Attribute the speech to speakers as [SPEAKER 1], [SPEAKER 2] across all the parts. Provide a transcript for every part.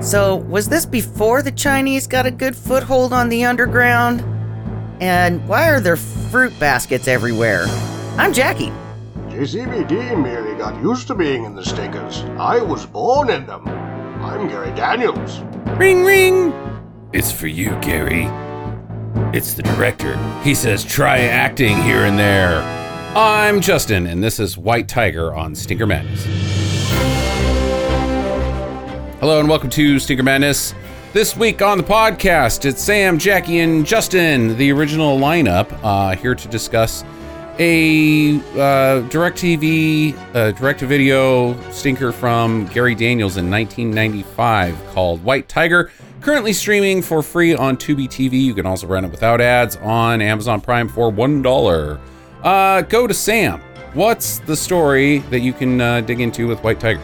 [SPEAKER 1] So, was this before the Chinese got a good foothold on the underground? And why are there fruit baskets everywhere? I'm Jackie.
[SPEAKER 2] JCVD merely got used to being in the stickers. I was born in them. I'm Gary Daniels.
[SPEAKER 1] Ring ring!
[SPEAKER 3] It's for you, Gary. It's the director. He says try acting here and there. I'm Justin, and this is White Tiger on Stinker Madness. Hello, and welcome to Stinker Madness. This week on the podcast, it's Sam, Jackie, and Justin, the original lineup, uh, here to discuss a uh, DirecTV, uh, direct-to-video stinker from Gary Daniels in 1995 called White Tiger. Currently streaming for free on Tubi TV. You can also rent it without ads on Amazon Prime for one dollar. Uh, go to Sam. What's the story that you can uh, dig into with White Tiger?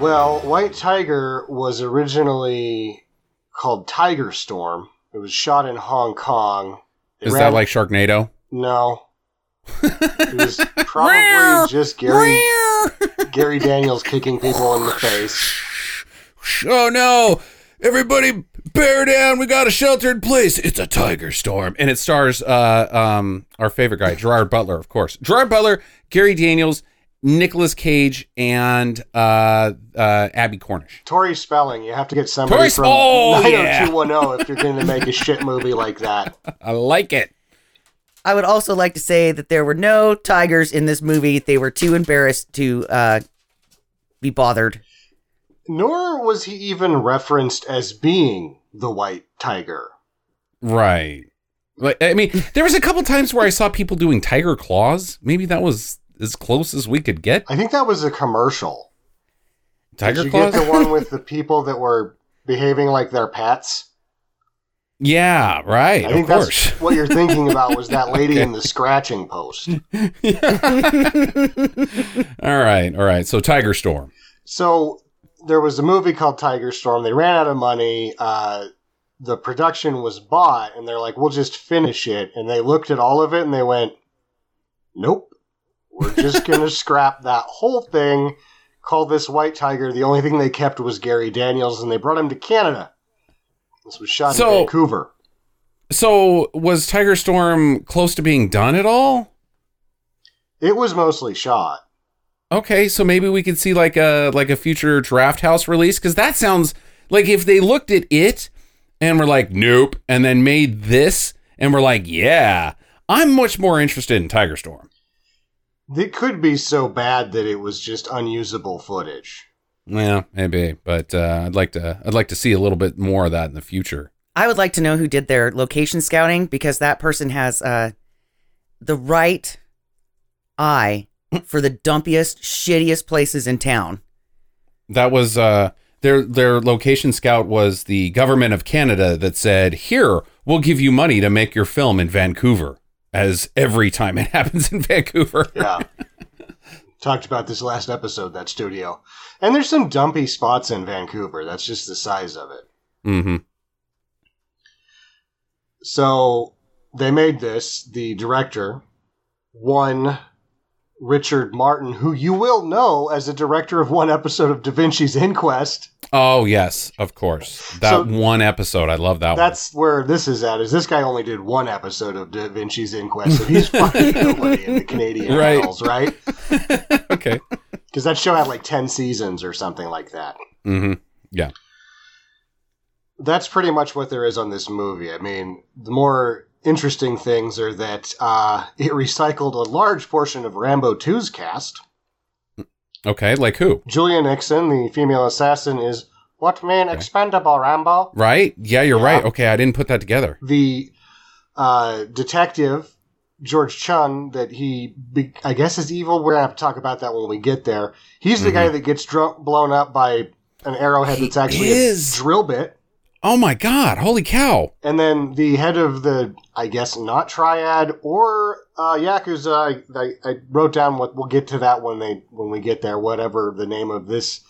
[SPEAKER 2] Well, White Tiger was originally called Tiger Storm. It was shot in Hong Kong. It
[SPEAKER 3] Is that like Sharknado?
[SPEAKER 2] No. It was probably just Gary Gary Daniels kicking people in the face.
[SPEAKER 3] Oh no! Everybody bear down. We got a sheltered place. It's a tiger storm. And it stars uh um our favorite guy, Gerard Butler, of course. Gerard Butler, Gary Daniels, Nicolas Cage, and uh uh Abbie Cornish.
[SPEAKER 2] Tori Spelling, you have to get somebody
[SPEAKER 3] Tori
[SPEAKER 2] from
[SPEAKER 3] Sp- oh, yeah.
[SPEAKER 2] 90210 if you're going to make a shit movie like that.
[SPEAKER 3] I like it.
[SPEAKER 1] I would also like to say that there were no tigers in this movie. They were too embarrassed to uh, be bothered.
[SPEAKER 2] Nor was he even referenced as being the White Tiger.
[SPEAKER 3] Right. Like I mean, there was a couple times where I saw people doing tiger claws. Maybe that was as close as we could get.
[SPEAKER 2] I think that was a commercial.
[SPEAKER 3] Tiger
[SPEAKER 2] Did you
[SPEAKER 3] claws.
[SPEAKER 2] get the one with the people that were behaving like their pets?
[SPEAKER 3] yeah, right.
[SPEAKER 2] I
[SPEAKER 3] of
[SPEAKER 2] think
[SPEAKER 3] course.
[SPEAKER 2] that's what you're thinking about was that lady in the scratching post.
[SPEAKER 3] all right, all right. So Tiger Storm.
[SPEAKER 2] So there was a movie called Tiger Storm. They ran out of money. Uh, the production was bought, and they're like, "We'll just finish it." And they looked at all of it, and they went, "Nope, we're just gonna scrap that whole thing." Call this White Tiger. The only thing they kept was Gary Daniels, and they brought him to Canada. This was shot
[SPEAKER 3] So-
[SPEAKER 2] in Vancouver.
[SPEAKER 3] So was Tiger Storm close to being done at all?
[SPEAKER 2] It was mostly shot.
[SPEAKER 3] Okay, so maybe we could see like a like a future Draft House release because that sounds like if they looked at it and were like, nope, and then made this and were like, yeah, I'm much more interested in Tiger Storm.
[SPEAKER 2] It could be so bad that it was just unusable footage.
[SPEAKER 3] Yeah, maybe, but uh, I'd like to I'd like to see a little bit more of that in the future.
[SPEAKER 1] I would like to know who did their location scouting because that person has uh, the right eye for the dumpiest, shittiest places in town.
[SPEAKER 3] That was uh, their their location scout was the government of Canada that said, "Here, we'll give you money to make your film in Vancouver." As every time it happens in Vancouver.
[SPEAKER 2] Yeah. Talked about this last episode, that studio. And there's some dumpy spots in Vancouver. That's just the size of it.
[SPEAKER 3] Mm-hmm.
[SPEAKER 2] So they made this. The director, one Richard Martin, who you will know as the director of one episode of Da Vinci's Inquest.
[SPEAKER 3] Oh yes, of course. That
[SPEAKER 2] So-
[SPEAKER 3] one episode, I love that
[SPEAKER 2] That's where this is at. Is this guy only did one episode of Da Vinci's Inquest, so he's fucking nobody in the Canadian
[SPEAKER 3] Right.
[SPEAKER 2] Isles, right?
[SPEAKER 3] okay.
[SPEAKER 2] Because that show had like ten seasons or something like that.
[SPEAKER 3] Mm-hmm. Yeah.
[SPEAKER 2] That's pretty much what there is on this movie. I mean, the more interesting things are that uh, it recycled a large portion of Rambo 2's cast.
[SPEAKER 3] Okay, like who?
[SPEAKER 2] Julia Nickson, the female assassin, is what mean expendable, Rambo?
[SPEAKER 3] Right? Yeah, you're
[SPEAKER 2] Yeah.
[SPEAKER 3] right. Okay, I didn't put that together.
[SPEAKER 2] The uh, detective, George Cheung, that he, be- I guess, is evil. We're going to have to talk about that when we get there. He's the guy that gets drunk, blown up by an arrowhead
[SPEAKER 3] He
[SPEAKER 2] that's actually
[SPEAKER 3] is.
[SPEAKER 2] a drill bit.
[SPEAKER 3] Oh my god, holy cow.
[SPEAKER 2] And then the head of the, I guess, not triad or uh, yakuza. I, I, I wrote down what we'll get to that when they when we get there. Whatever the name of this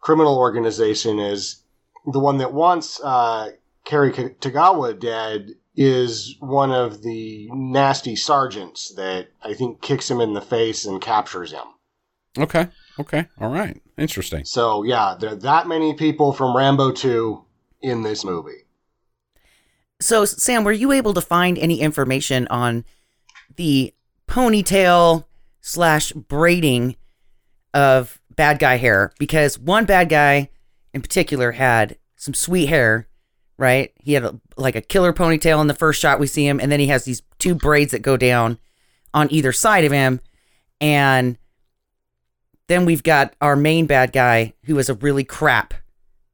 [SPEAKER 2] criminal organization is, the one that wants uh, Cary Tagawa dead is one of the nasty sergeants that I think kicks him in the face and captures him.
[SPEAKER 3] Okay. Okay. All right. Interesting.
[SPEAKER 2] So yeah, there are that many people from Rambo 2 in this movie.
[SPEAKER 1] So, Sam, were you able to find any information on the ponytail slash braiding of bad guy hair? Because one bad guy in particular had some sweet hair, right? He had a, like a killer ponytail in the first shot we see him, and then he has these two braids that go down on either side of him. And then we've got our main bad guy who has a really crap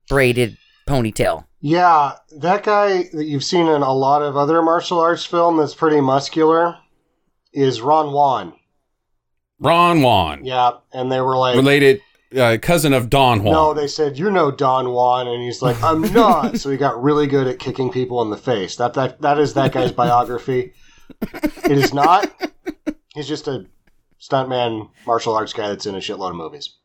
[SPEAKER 1] braided ponytail.
[SPEAKER 2] Yeah, that guy that you've seen in a lot of other martial arts film that's pretty muscular is Ron Juan.
[SPEAKER 3] Ron Juan,
[SPEAKER 2] Yeah, and they were like,
[SPEAKER 3] related uh, cousin of Don Juan.
[SPEAKER 2] no, they said you know Don Juan, and he's like, I'm not. so he got really good at kicking people in the face. That that that is that guy's biography. It is not. He's just a stuntman martial arts guy that's in a shitload of movies.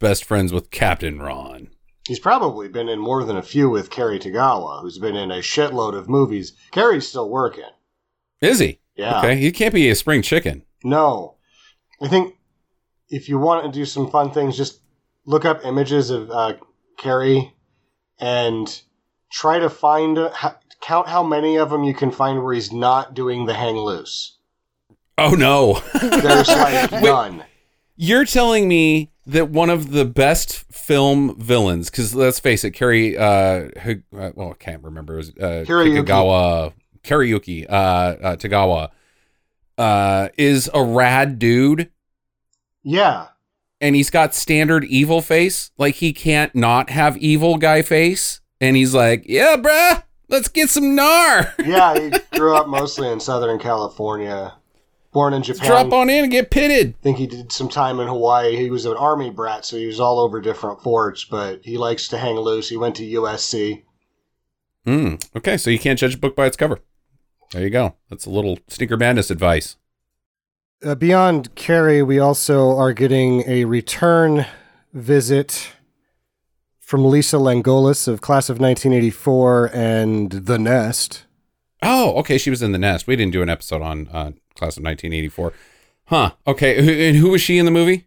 [SPEAKER 3] Best friends with Captain Ron.
[SPEAKER 2] He's probably been in more than a few with Cary Tagawa, who's been in a shitload of movies. Cary's still working.
[SPEAKER 3] Is he?
[SPEAKER 2] Yeah.
[SPEAKER 3] Okay. He can't be a spring chicken.
[SPEAKER 2] No. I think if you want to do some fun things, just look up images of uh, Cary and try to find, ha- count how many of them you can find where he's not doing the hang loose.
[SPEAKER 3] Oh no.
[SPEAKER 2] There's like
[SPEAKER 3] Wait. You're telling me that one of the best film villains, because let's face it, Cary, uh, H- uh, well, I can't remember, it was uh. Kikagawa, Karyuki, uh, uh, Tagawa, uh, is a rad dude,
[SPEAKER 2] Yeah.
[SPEAKER 3] and he's got standard evil face. Like he can't not have evil guy face, and he's like, "Yeah, bruh, let's get some gnar.
[SPEAKER 2] Yeah, he grew up mostly in Southern California. Born in Japan.
[SPEAKER 3] Drop on in and get pitted."
[SPEAKER 2] I think he did some time in Hawaii. He was an army brat, so he was all over different forts, but he likes to hang loose. He went to USC.
[SPEAKER 3] Hmm. Okay, so you can't judge a book by its cover. There you go. That's a little Stinker Madness advice.
[SPEAKER 2] Uh, beyond Cary, we also are getting a return visit from Lisa Langlois of class of 1984 and The Nest.
[SPEAKER 3] Oh, okay. She was in the nest. We didn't do an episode on uh, class of 1984. Huh. Okay. Who- And who was she in the movie?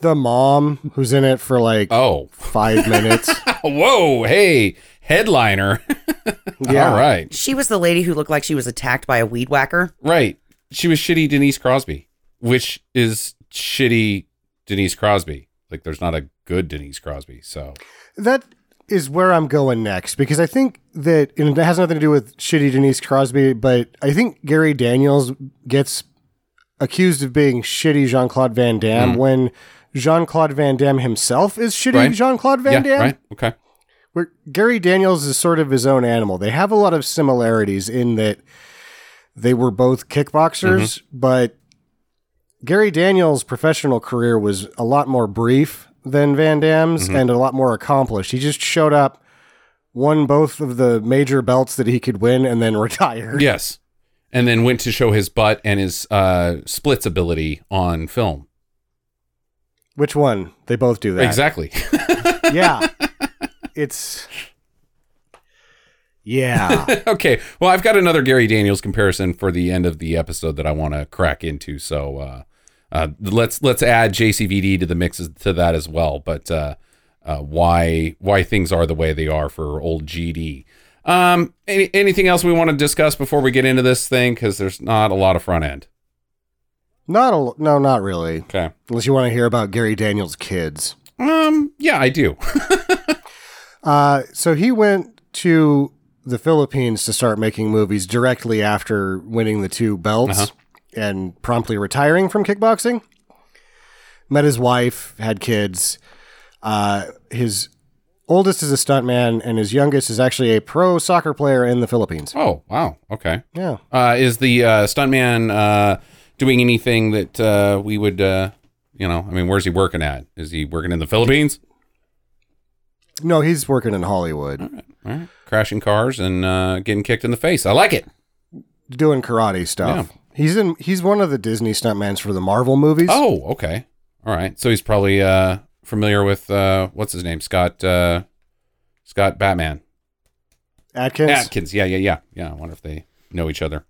[SPEAKER 2] The mom, who's in it for like
[SPEAKER 3] oh
[SPEAKER 2] five minutes.
[SPEAKER 3] Whoa. Hey, headliner.
[SPEAKER 2] Yeah.
[SPEAKER 3] All right.
[SPEAKER 1] She was the lady who looked like she was attacked by a weed whacker.
[SPEAKER 3] Right. She was shitty Denise Crosby, which is shitty Denise Crosby. Like, there's not a good Denise Crosby. So,
[SPEAKER 2] That is where I'm going next because I think that and it has nothing to do with shitty Denise Crosby, but I think Gary Daniels gets accused of being shitty Jean Claude Van Damme mm. when Jean Claude Van Damme himself is shitty
[SPEAKER 3] Right.
[SPEAKER 2] Jean Claude Van
[SPEAKER 3] yeah.
[SPEAKER 2] Damme.
[SPEAKER 3] Right. Okay.
[SPEAKER 2] Where Gary Daniels is sort of his own animal. They have a lot of similarities in that they were both kickboxers, mm-hmm. but Gary Daniels' professional career was a lot more brief than Van Damme's and a lot more accomplished. He just showed up, won both of the major belts that he could win, and then retired.
[SPEAKER 3] Yes. And then went to show his butt and his uh, splits ability on film.
[SPEAKER 2] Which one? They both do that.
[SPEAKER 3] Exactly.
[SPEAKER 2] Yeah. it's. Yeah.
[SPEAKER 3] okay. Well, I've got another Gary Daniels comparison for the end of the episode that I want to crack into. So uh, uh, let's let's add JCVD to the mix to that as well. But uh, uh, why why things are the way they are for old GD. Um, any, anything else we want to discuss before we get into this thing? Because there's not a lot of front end.
[SPEAKER 2] not a. No, not really.
[SPEAKER 3] Okay.
[SPEAKER 2] Unless you want to hear about Gary Daniels' kids.
[SPEAKER 3] Um. Yeah, I do.
[SPEAKER 2] Uh, so he went to the Philippines to start making movies directly after winning the two belts
[SPEAKER 3] Uh-huh.
[SPEAKER 2] And promptly retiring from kickboxing. Met his wife, had kids. Uh, his oldest is a stuntman, and his youngest is actually a pro soccer player in the Philippines.
[SPEAKER 3] oh wow. Okay.
[SPEAKER 2] Yeah.
[SPEAKER 3] Uh, is the uh, stuntman uh, doing anything that uh, we would, uh, you know, I mean, where's he working at? Is he working in the Philippines?
[SPEAKER 2] No, he's working in Hollywood,
[SPEAKER 3] All right. Crashing cars and uh, getting kicked in the face. I like it.
[SPEAKER 2] doing karate stuff. He's in. He's one of the Disney stuntmans for the Marvel movies.
[SPEAKER 3] Oh, okay. All right. So he's probably uh, familiar with uh, what's his name? Scott. Uh, Scott Batman.
[SPEAKER 2] Adkins.
[SPEAKER 3] Adkins. Yeah, yeah, yeah, yeah. I wonder if they know each other.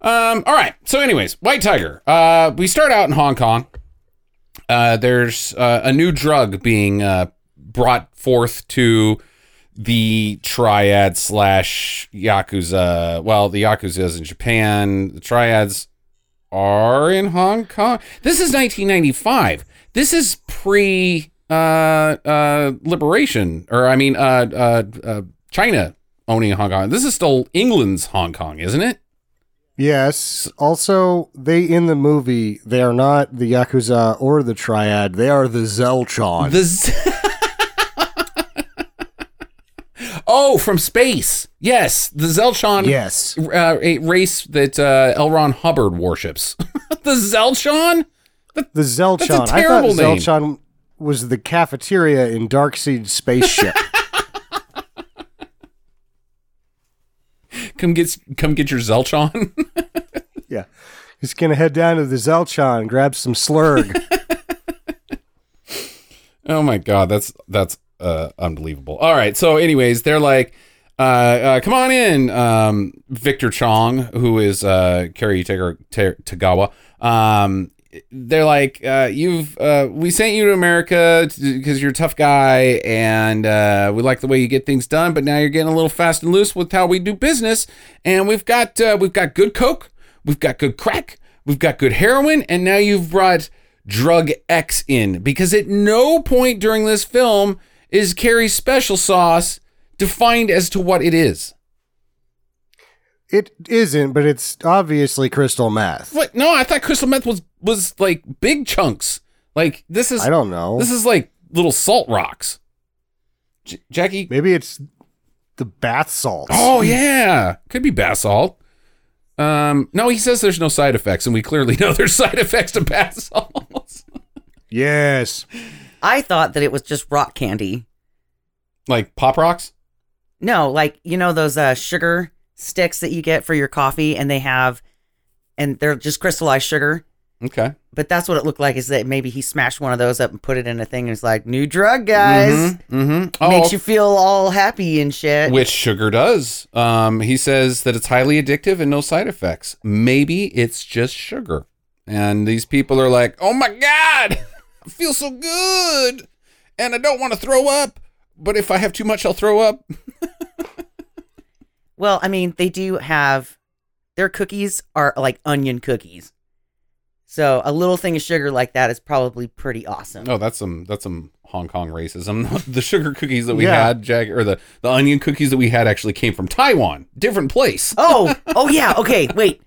[SPEAKER 3] Um. All right. So, anyways, White Tiger. Uh, we start out in Hong Kong. uh, there's uh, a new drug being uh, brought forth to the triad slash yakuza. Well, the yakuza is in Japan. The triads are in Hong Kong. This is 1995. This is pre uh, uh, liberation, or I mean, uh, uh, uh, China owning Hong Kong. This is still England's Hong Kong, isn't it?
[SPEAKER 2] Yes. Also, they in the movie they are not the yakuza or the triad. They are the Zelchon.
[SPEAKER 3] The Z- oh, from space. Yes, the Zelchon.
[SPEAKER 2] yes.
[SPEAKER 3] uh, a race that uh, L. Ron Hubbard worships. the Zelchon.
[SPEAKER 2] The Zelchon. I
[SPEAKER 3] terrible
[SPEAKER 2] thought
[SPEAKER 3] name.
[SPEAKER 2] Zelchon was the cafeteria in Darkseid spaceship.
[SPEAKER 3] Come get come get your Zelchon.
[SPEAKER 2] yeah. He's gonna head down to the Zelchon, grab some slurg.
[SPEAKER 3] oh my god, that's that's uh, unbelievable. All right, so anyways, they're like, uh, uh, come on in, um, Victor Chong, who is uh, Kerry Tagawa. Um, they're like, uh, you've uh, we sent you to America because you're a tough guy, and uh, we like the way you get things done. But now you're getting a little fast and loose with how we do business, and we've got we've got good coke, we've got good crack, we've got good heroin, and now you've brought drug X in because at no point during this film is Cary's special sauce defined as to what it is.
[SPEAKER 2] it isn't, but it's obviously crystal meth.
[SPEAKER 3] What? No, I thought crystal meth was was like big chunks. Like this is
[SPEAKER 2] I don't know.
[SPEAKER 3] this is like little salt rocks. J- Jackie.
[SPEAKER 2] Maybe it's the bath salt.
[SPEAKER 3] Oh yeah, could be bath salt. Um, no, he says there's no side effects, and we clearly know there's side effects to bath salts.
[SPEAKER 2] Yes.
[SPEAKER 1] I thought that it was just rock candy.
[SPEAKER 3] like pop rocks.
[SPEAKER 1] No, like you know those uh, sugar sticks that you get for your coffee, and they have, and they're just crystallized sugar.
[SPEAKER 3] Okay.
[SPEAKER 1] But that's what it looked like. Is that maybe he smashed one of those up and put it in a thing, and it's like new drug, guys.
[SPEAKER 3] Mm-hmm. Oh,
[SPEAKER 1] Makes you feel all happy and shit.
[SPEAKER 3] which sugar does. Um, he says that it's highly addictive and no side effects. Maybe it's just sugar. And these people are like, "Oh my god, I feel so good, and I don't want to throw up, but if I have too much, I'll throw up."
[SPEAKER 1] Well, I mean, they do have their cookies are like onion cookies. So a little thing of sugar like that is probably pretty awesome.
[SPEAKER 3] Oh, that's some that's some Hong Kong racism. the sugar cookies that we
[SPEAKER 2] Yeah.
[SPEAKER 3] had, Jack, or the the onion cookies that we had actually came from Taiwan, different place.
[SPEAKER 1] Oh, oh yeah. Okay, wait.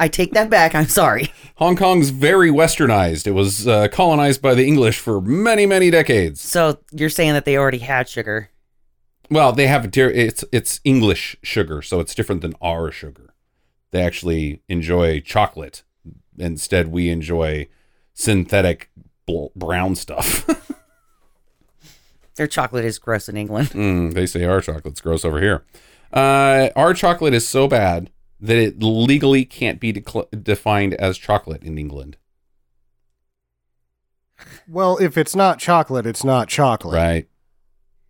[SPEAKER 1] I take that back. I'm sorry.
[SPEAKER 3] Hong Kong's very westernized. It was uh, colonized by the English for many many decades.
[SPEAKER 1] So you're saying that they already had sugar?
[SPEAKER 3] Well, they have. It's it's English sugar, so it's different than our sugar. They actually enjoy chocolate. Instead, we enjoy synthetic bl- brown stuff.
[SPEAKER 1] Their chocolate is gross in England.
[SPEAKER 3] Mm, they say our chocolate's gross over here. Uh, our chocolate is so bad that it legally can't be decl- defined as chocolate in England.
[SPEAKER 2] Well, if it's not chocolate, it's not chocolate.
[SPEAKER 3] Right.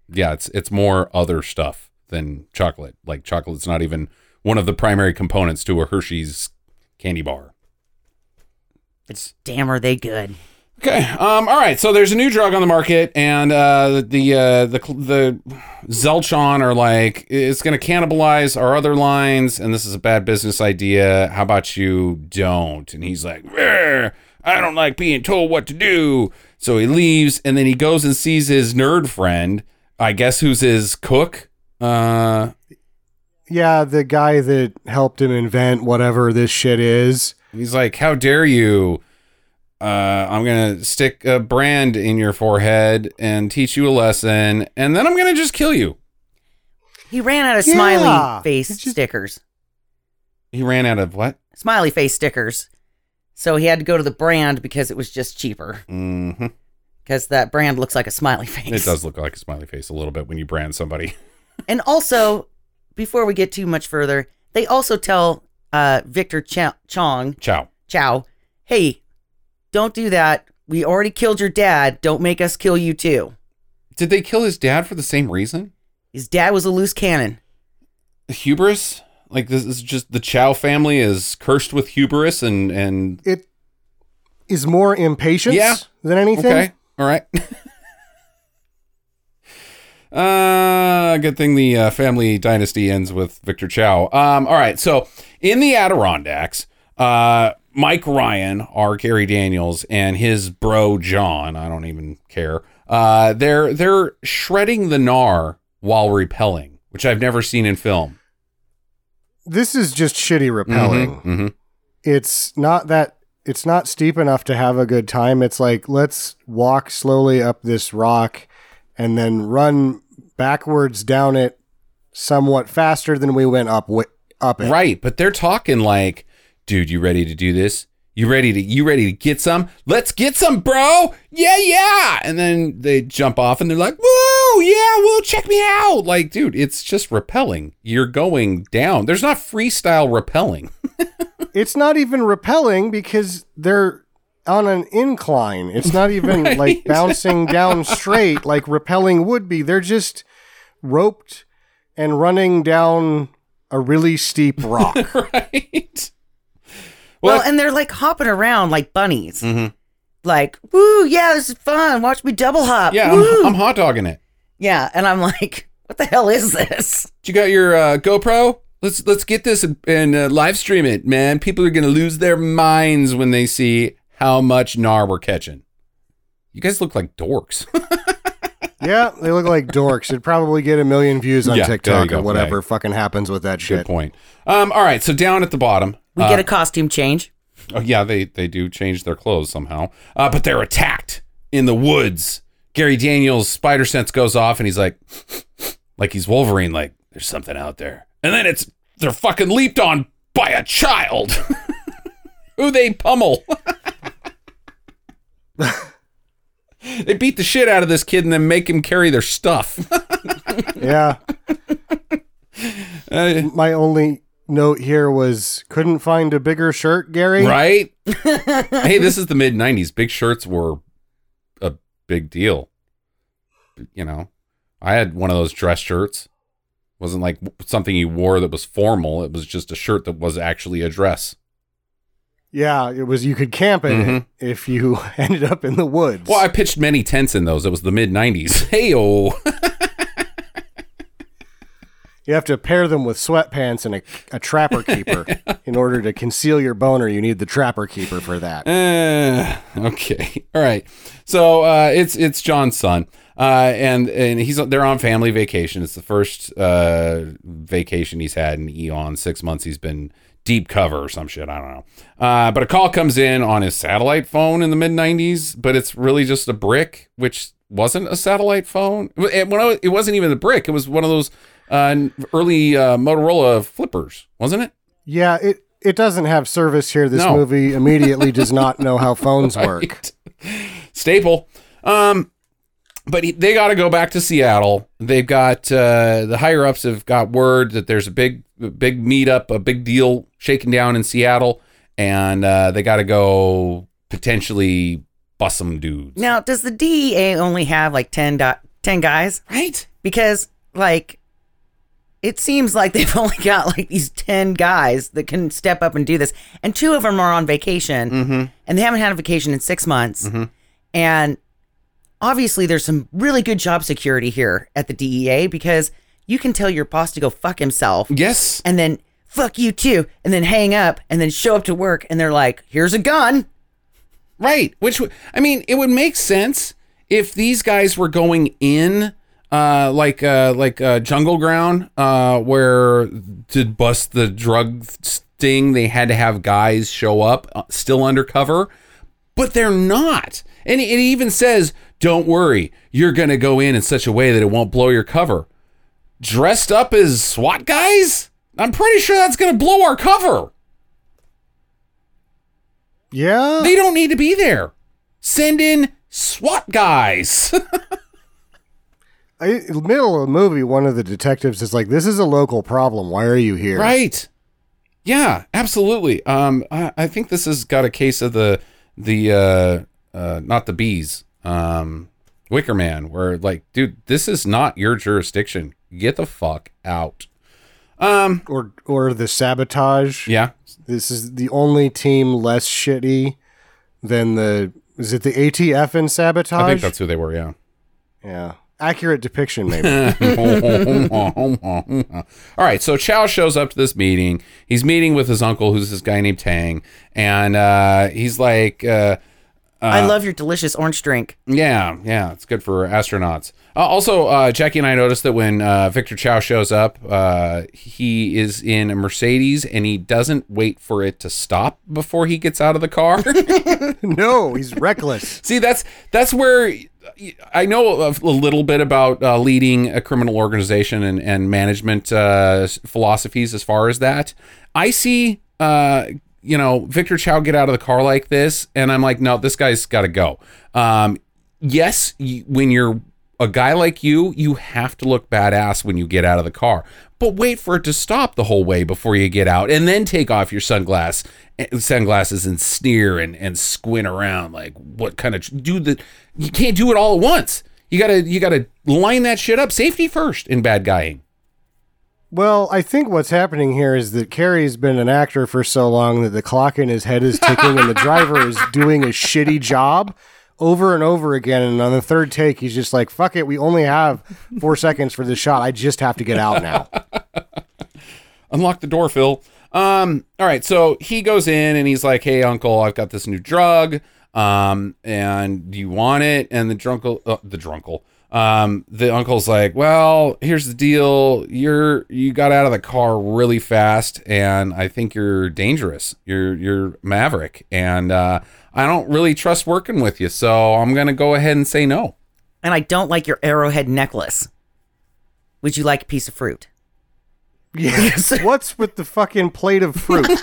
[SPEAKER 3] Yeah, it's it's more other stuff than chocolate. Like chocolate's not even one of the primary components to a Hershey's candy bar.
[SPEAKER 1] It's damn, are they good?
[SPEAKER 3] Okay. Um. All right. So there's a new drug on the market, and uh, the uh, the the Zelchon are like it's going to cannibalize our other lines, and this is a bad business idea. How about you don't? And he's like, I don't like being told what to do. So he leaves, and then he goes and sees his nerd friend. I guess who's his cook. Uh,
[SPEAKER 2] Yeah, the guy that helped him invent whatever this shit is.
[SPEAKER 3] He's like, "How dare you? Uh, I'm gonna stick a brand in your forehead and teach you a lesson, and then I'm gonna just kill you."
[SPEAKER 1] He ran out of
[SPEAKER 2] Yeah,
[SPEAKER 1] smiley face
[SPEAKER 2] just-
[SPEAKER 1] stickers.
[SPEAKER 3] He ran out of what?
[SPEAKER 1] Smiley face stickers. So he had to go to the brand because it was just cheaper.
[SPEAKER 3] hmm
[SPEAKER 1] Because that brand looks like a smiley face.
[SPEAKER 3] It does look like a smiley face a little bit when you brand somebody.
[SPEAKER 1] And also, before we get too much further, they also tell uh, Victor Ch- Chong
[SPEAKER 3] Ciao.
[SPEAKER 1] Chow, hey, don't do that. We already killed your dad. Don't make us kill you too.
[SPEAKER 3] Did they kill his dad for the same reason?
[SPEAKER 1] His dad was a loose cannon.
[SPEAKER 3] Hubris? Like this is just the Chow family is cursed with hubris and and
[SPEAKER 2] It is more impatience
[SPEAKER 3] Yeah.
[SPEAKER 2] than anything.
[SPEAKER 3] Okay. All right. uh, good thing the uh, family dynasty ends with Victor Chow. Um, all right. So in the Adirondacks, uh, Mike Ryan, our Gary Daniels, and his bro John, I don't even care. Uh, they're they're shredding the gnar while repelling, which I've never seen in film.
[SPEAKER 2] This is just shitty repelling.
[SPEAKER 3] Mhm, mhm.
[SPEAKER 2] It's not that it's not steep enough to have a good time. It's like let's walk slowly up this rock and then run backwards down it somewhat faster than we went up wi- up it.
[SPEAKER 3] Right, but they're talking like, dude, you ready to do this? You ready to you ready to get some? Let's get some, bro. Yeah, yeah. And then they jump off and they're like, "Woo, yeah, well, check me out." Like, dude, it's just repelling. You're going down. There's not freestyle repelling.
[SPEAKER 2] It's not even repelling because they're on an incline. It's not even
[SPEAKER 3] Right.
[SPEAKER 2] like bouncing down straight like repelling would be. They're just roped and running down a really steep rock.
[SPEAKER 3] right?
[SPEAKER 1] Well,
[SPEAKER 3] Well,
[SPEAKER 1] and they're like hopping around like bunnies.
[SPEAKER 3] Mhm.
[SPEAKER 1] Like, woo, yeah, this is fun. Watch me double hop.
[SPEAKER 3] Yeah,
[SPEAKER 1] Woo.
[SPEAKER 3] I'm, I'm hot dogging it.
[SPEAKER 1] yeah. And I'm like, what the hell is this?
[SPEAKER 3] You got your uh, GoPro? Let's let's get this and, and uh, live stream it, man. People are gonna lose their minds when they see how much gnar we're catching. You guys look like dorks.
[SPEAKER 2] yeah, they look like dorks. It'd probably get a million views on
[SPEAKER 3] Yeah,
[SPEAKER 2] TikTok or whatever
[SPEAKER 3] Right.
[SPEAKER 2] fucking happens with that
[SPEAKER 3] Good
[SPEAKER 2] shit.
[SPEAKER 3] point. Um, all right, so down at the bottom,
[SPEAKER 1] We
[SPEAKER 3] uh,
[SPEAKER 1] get a costume change.
[SPEAKER 3] oh, yeah, they they do change their clothes somehow, uh, but they're attacked in the woods. Gary Daniels' spider sense goes off, and he's like, like he's Wolverine, like there's something out there, and then it's they're fucking leaped on by a child who they pummel. they beat the shit out of this kid and then make him carry their stuff.
[SPEAKER 2] Yeah.
[SPEAKER 3] Uh,
[SPEAKER 2] My only note here was couldn't find a bigger shirt, Gary.
[SPEAKER 3] right? hey, this is the mid 90s. Big shirts were a big deal. You know, I had one of those dress shirts. wasn't like something you wore that was formal. It was just a shirt that was actually a dress.
[SPEAKER 2] Yeah, it was you could camp in
[SPEAKER 3] Mhm.
[SPEAKER 2] it if you ended up in the woods.
[SPEAKER 3] Well, I pitched many tents in those. It was the mid 90s. Hey, oh.
[SPEAKER 2] You have to pair them with sweatpants and a, a trapper keeper. In order to conceal your boner, you need the trapper keeper for that.
[SPEAKER 3] Uh, okay. All right. So uh, it's it's John's son, uh, and and he's they're on family vacation. It's the first uh, vacation he's had in eon. Six months he's been deep cover or some shit. I don't know. Uh, but a call comes in on his satellite phone in the mid '90s, but it's really just a brick, which wasn't a satellite phone. It, when I- it wasn't even a brick. It was one of those uh, early uh, Motorola flippers, wasn't it?
[SPEAKER 2] Yeah, it it doesn't have service here. This
[SPEAKER 3] No.
[SPEAKER 2] movie immediately does not know how phones work.
[SPEAKER 3] Staple. Um, but he, they got to go back to Seattle. They've got uh, the higher ups have got word that there's a big, big meetup, a big deal shaking down in Seattle, and uh, they got to go potentially bust some dudes.
[SPEAKER 1] Now, does the DEA only have like 10, do- 10 guys?
[SPEAKER 3] Right?
[SPEAKER 1] Because, like, it seems like they've only got like these 10 guys that can step up and do this. And two of them are on vacation,
[SPEAKER 3] Mm-hmm.
[SPEAKER 1] and they haven't had a vacation in six months.
[SPEAKER 3] Mhm.
[SPEAKER 1] And obviously, there's some really good job security here at the DEA because you can tell your boss to go fuck himself
[SPEAKER 3] Yes.
[SPEAKER 1] and then fuck you too, and then hang up and then show up to work and they're like, here's a gun.
[SPEAKER 3] Right. Which I mean, it would make sense if these guys were going in uh like uh like uh jungle ground uh where to bust the drug sting they had to have guys show up uh, still undercover but they're not. And it even says don't worry you're going to go in in such a way that it won't blow your cover. Dressed up as SWAT guys? I'm pretty sure that's going to blow our cover.
[SPEAKER 2] Yeah,
[SPEAKER 3] They don't need to be there. Send in SWAT guys.
[SPEAKER 2] I, in the middle of the movie, one of the detectives is like, "This is a local problem. Why are you here?"
[SPEAKER 3] right. Yeah, absolutely. Um, I, I think this has got a case of the the uh, uh, not the bees. Um, Wicker Man, where like, dude, this is not your jurisdiction. Get the fuck out. Um,
[SPEAKER 2] Or or the sabotage.
[SPEAKER 3] yeah,
[SPEAKER 2] This is the only team less shitty than the is it the ATF in sabotage?
[SPEAKER 3] I think that's who they were. Yeah.
[SPEAKER 2] yeah. Accurate depiction, maybe.
[SPEAKER 3] All right, so Chow shows up to this meeting. He's meeting with his uncle, who's this guy named Tang, and uh, he's like, uh,
[SPEAKER 1] I love your delicious orange drink.
[SPEAKER 3] "Yeah, yeah, it's good for astronauts." Uh, also, uh, Jackie and I noticed that when uh, Victor Chow shows up, uh, he is in a Mercedes, and he doesn't wait for it to stop before he gets out of the car.
[SPEAKER 2] no, he's reckless.
[SPEAKER 3] See, that's that's where I know a little bit about uh, leading a criminal organization and, and management uh, philosophies as far as that. I see, uh, you know, Victor Chow get out of the car like this, and I'm like, no, this guy's got to go. Um, yes, when you're a guy like you, you have to look badass when you get out of the car. But wait for it to stop the whole way before you get out, and then take off your sunglass eh, sunglasses and sneer and, and squint around like what kind of do the you can't do it all at once. You gotta you gotta line that shit up. Safety first in bad guying.
[SPEAKER 2] Well, I think what's happening here is that Cary's been an actor for so long that the clock in his head is ticking and the driver is doing a shitty job over and over again. And on the third take, he's just like, fuck it, we only have four seconds for this shot. I just have to get out now.
[SPEAKER 3] Unlock the door, Phil. Um, all right, so he goes in and he's like, "Hey, uncle, I've got this new drug. Um, and do you want it?" And the drunkle, uh, the drunkle, um, the uncle's like, "Well, here's the deal. You're you got out of the car really fast, and I think you're dangerous. You're you're maverick, and uh, I don't really trust working with you. So I'm gonna go ahead and say no."
[SPEAKER 1] And I don't like your arrowhead necklace. Would you like a piece of fruit?
[SPEAKER 2] Yes. What's with the fucking plate of fruit?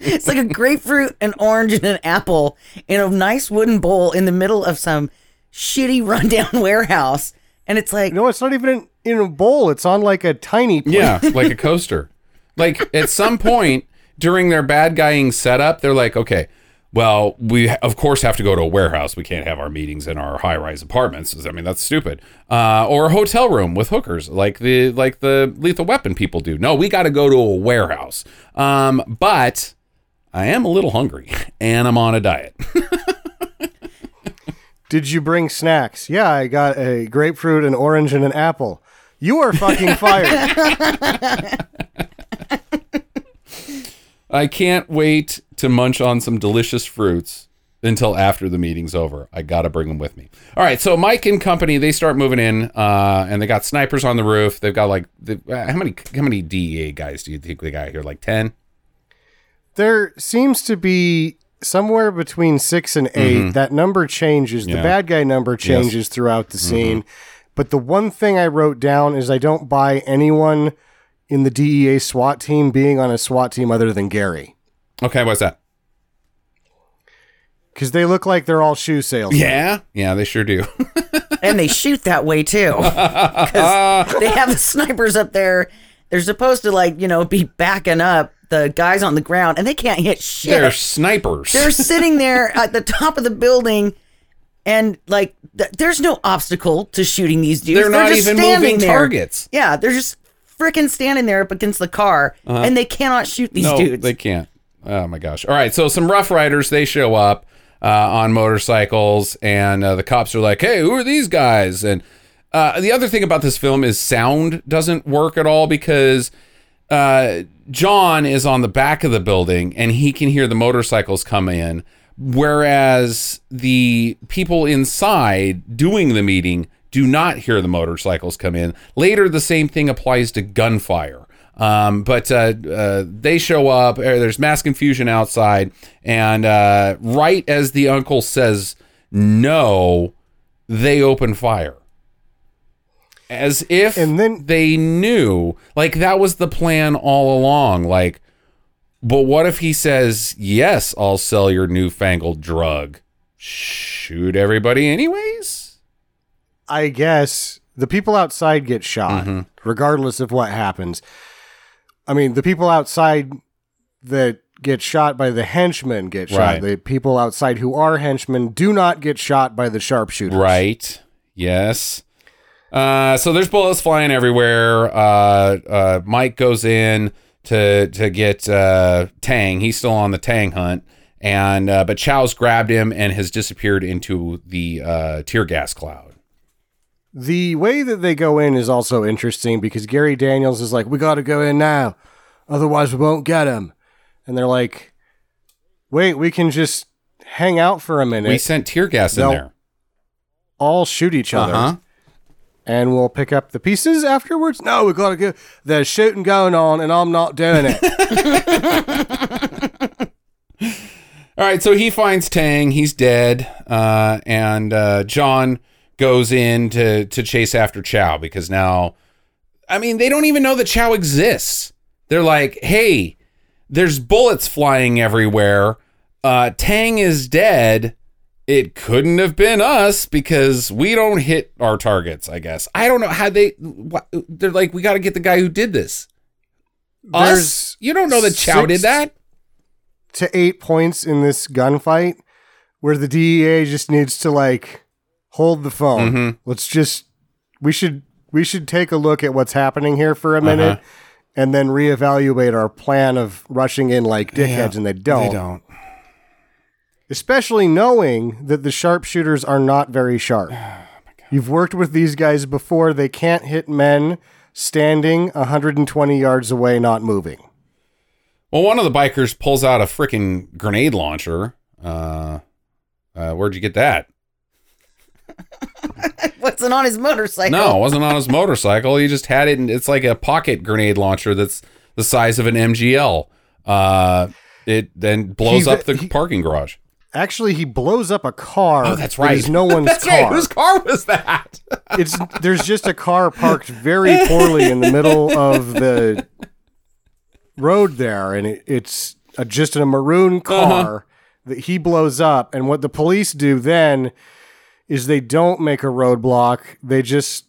[SPEAKER 1] It's like a grapefruit, an orange, and an apple in a nice wooden bowl in the middle of some shitty rundown warehouse. And it's like,
[SPEAKER 2] no, it's not even in, in a bowl. It's on like a tiny plate.
[SPEAKER 3] Yeah, like a coaster. like at some point during their bad guying setup, they're like, okay, well, we of course have to go to a warehouse. We can't have our meetings in our high-rise apartments. I mean, that's stupid. Uh, or a hotel room with hookers, like the like the Lethal Weapon people do. No, we got to go to a warehouse. Um, but I am a little hungry, and I'm on a diet.
[SPEAKER 2] Did you bring snacks? Yeah, I got a grapefruit, an orange, and an apple. You are fucking fired.
[SPEAKER 3] I can't wait to munch on some delicious fruits until after the meeting's over. I gotta bring them with me. All right, so Mike and company they start moving in, uh, and they got snipers on the roof. They've got like the, how many how many DEA guys do you think they got here? Like ten?
[SPEAKER 2] there seems to be somewhere between six and 8 That number changes. The
[SPEAKER 3] Mm-hmm.
[SPEAKER 2] Bad guy number changes throughout the scene. But the one thing I wrote down is I don't buy anyone in the DEA SWAT team being on a SWAT team other than Gary.
[SPEAKER 3] Okay, what's that?
[SPEAKER 2] Because they look like they're all shoe salesmen.
[SPEAKER 3] Yeah, yeah, they sure do.
[SPEAKER 1] and they shoot that way too. They have the snipers up there. They're supposed to, like, you know, be backing up the guys on the ground, and they can't hit shit.
[SPEAKER 3] They're snipers.
[SPEAKER 1] They're sitting there at the top of the building, and like, th- there's no obstacle to shooting these dudes.
[SPEAKER 3] They're not
[SPEAKER 1] just
[SPEAKER 3] even
[SPEAKER 1] standing
[SPEAKER 3] moving
[SPEAKER 1] there.
[SPEAKER 3] targets.
[SPEAKER 1] Yeah, they're just freaking standing there up against the car, and they cannot shoot these
[SPEAKER 3] no,
[SPEAKER 1] dudes.
[SPEAKER 3] they can't. Oh my gosh! All right, so some Rough Riders they show up uh, on motorcycles, and uh, the cops are like, "Hey, who are these guys?" And uh, the other thing about this film is sound doesn't work at all because uh, John is on the back of the building and he can hear the motorcycles come in, whereas the people inside doing the meeting do not hear the motorcycles come in. Later, the same thing applies to gunfire. Um, but uh, uh, they show up. uh, There's mass confusion outside, and uh, right as the uncle says no, they open fire as if
[SPEAKER 2] And then-
[SPEAKER 3] they knew like that was the plan all along like but what if he says yes i'll sell your newfangled drug shoot everybody anyways
[SPEAKER 2] I guess the people outside get shot,
[SPEAKER 3] Mm-hmm.
[SPEAKER 2] regardless of what happens. I mean, the people outside that get shot by the henchmen get shot.
[SPEAKER 3] Right.
[SPEAKER 2] The people outside who are henchmen do not get shot by the sharpshooters.
[SPEAKER 3] right yes uh, so there's bullets flying everywhere uh, uh, mike goes in to to get uh, tang he's still on the tang hunt and uh, but Chow's grabbed him and has disappeared into the uh, tear gas cloud.
[SPEAKER 2] The way that they go in is also interesting because Gary Daniels is like, "We got to go in now, otherwise we won't get him." And they're like, "Wait, we can just hang out for a minute.
[SPEAKER 3] We sent tear gas in
[SPEAKER 2] They'll
[SPEAKER 3] there.
[SPEAKER 2] all shoot each other,
[SPEAKER 3] Uh-huh.
[SPEAKER 2] and we'll pick up the pieces afterwards." No, we got to go. There's shooting going on, and I'm not doing it.
[SPEAKER 3] All right, so he finds Tang. He's dead, uh, and uh, John goes in to to chase after Chow because now, I mean, they don't even know that Chow exists. They're like, "Hey, there's bullets flying everywhere. Uh, Tang is dead. It couldn't have been us because we don't hit our targets. I guess I don't know how they. What, they're like, we got to get the guy who did this. Us?
[SPEAKER 2] There's
[SPEAKER 3] You don't know that Chow did that."
[SPEAKER 2] to eight points in this gunfight where the DEA just needs to like hold the phone.
[SPEAKER 3] Mhm.
[SPEAKER 2] Let's just we should we should take a look at what's happening here for a minute
[SPEAKER 3] Uh-huh.
[SPEAKER 2] and then reevaluate our plan of rushing in like dickheads and they don't.
[SPEAKER 3] They don't.
[SPEAKER 2] Especially knowing that the sharpshooters are not very sharp. You've worked with these guys before. They can't hit men standing 120 yards away, not moving.
[SPEAKER 3] Well, one of the bikers pulls out a freaking grenade launcher. Uh, uh, where'd you get that?
[SPEAKER 1] Wasn't on his motorcycle.
[SPEAKER 3] No, it wasn't on his motorcycle. He just had it, and it's like a pocket grenade launcher that's the size of an MGL. Uh, it then blows
[SPEAKER 2] He-
[SPEAKER 3] up the
[SPEAKER 2] he-
[SPEAKER 3] parking garage.
[SPEAKER 2] Actually, he blows up a car.
[SPEAKER 3] Oh, that's right.
[SPEAKER 2] is no one's
[SPEAKER 3] That's
[SPEAKER 2] car.
[SPEAKER 3] right. Whose car was that?
[SPEAKER 2] it's there's just a car parked very poorly in the middle of the road there, and it, it's a, just a maroon car that he blows up. And what the police do then is they don't make a roadblock; they just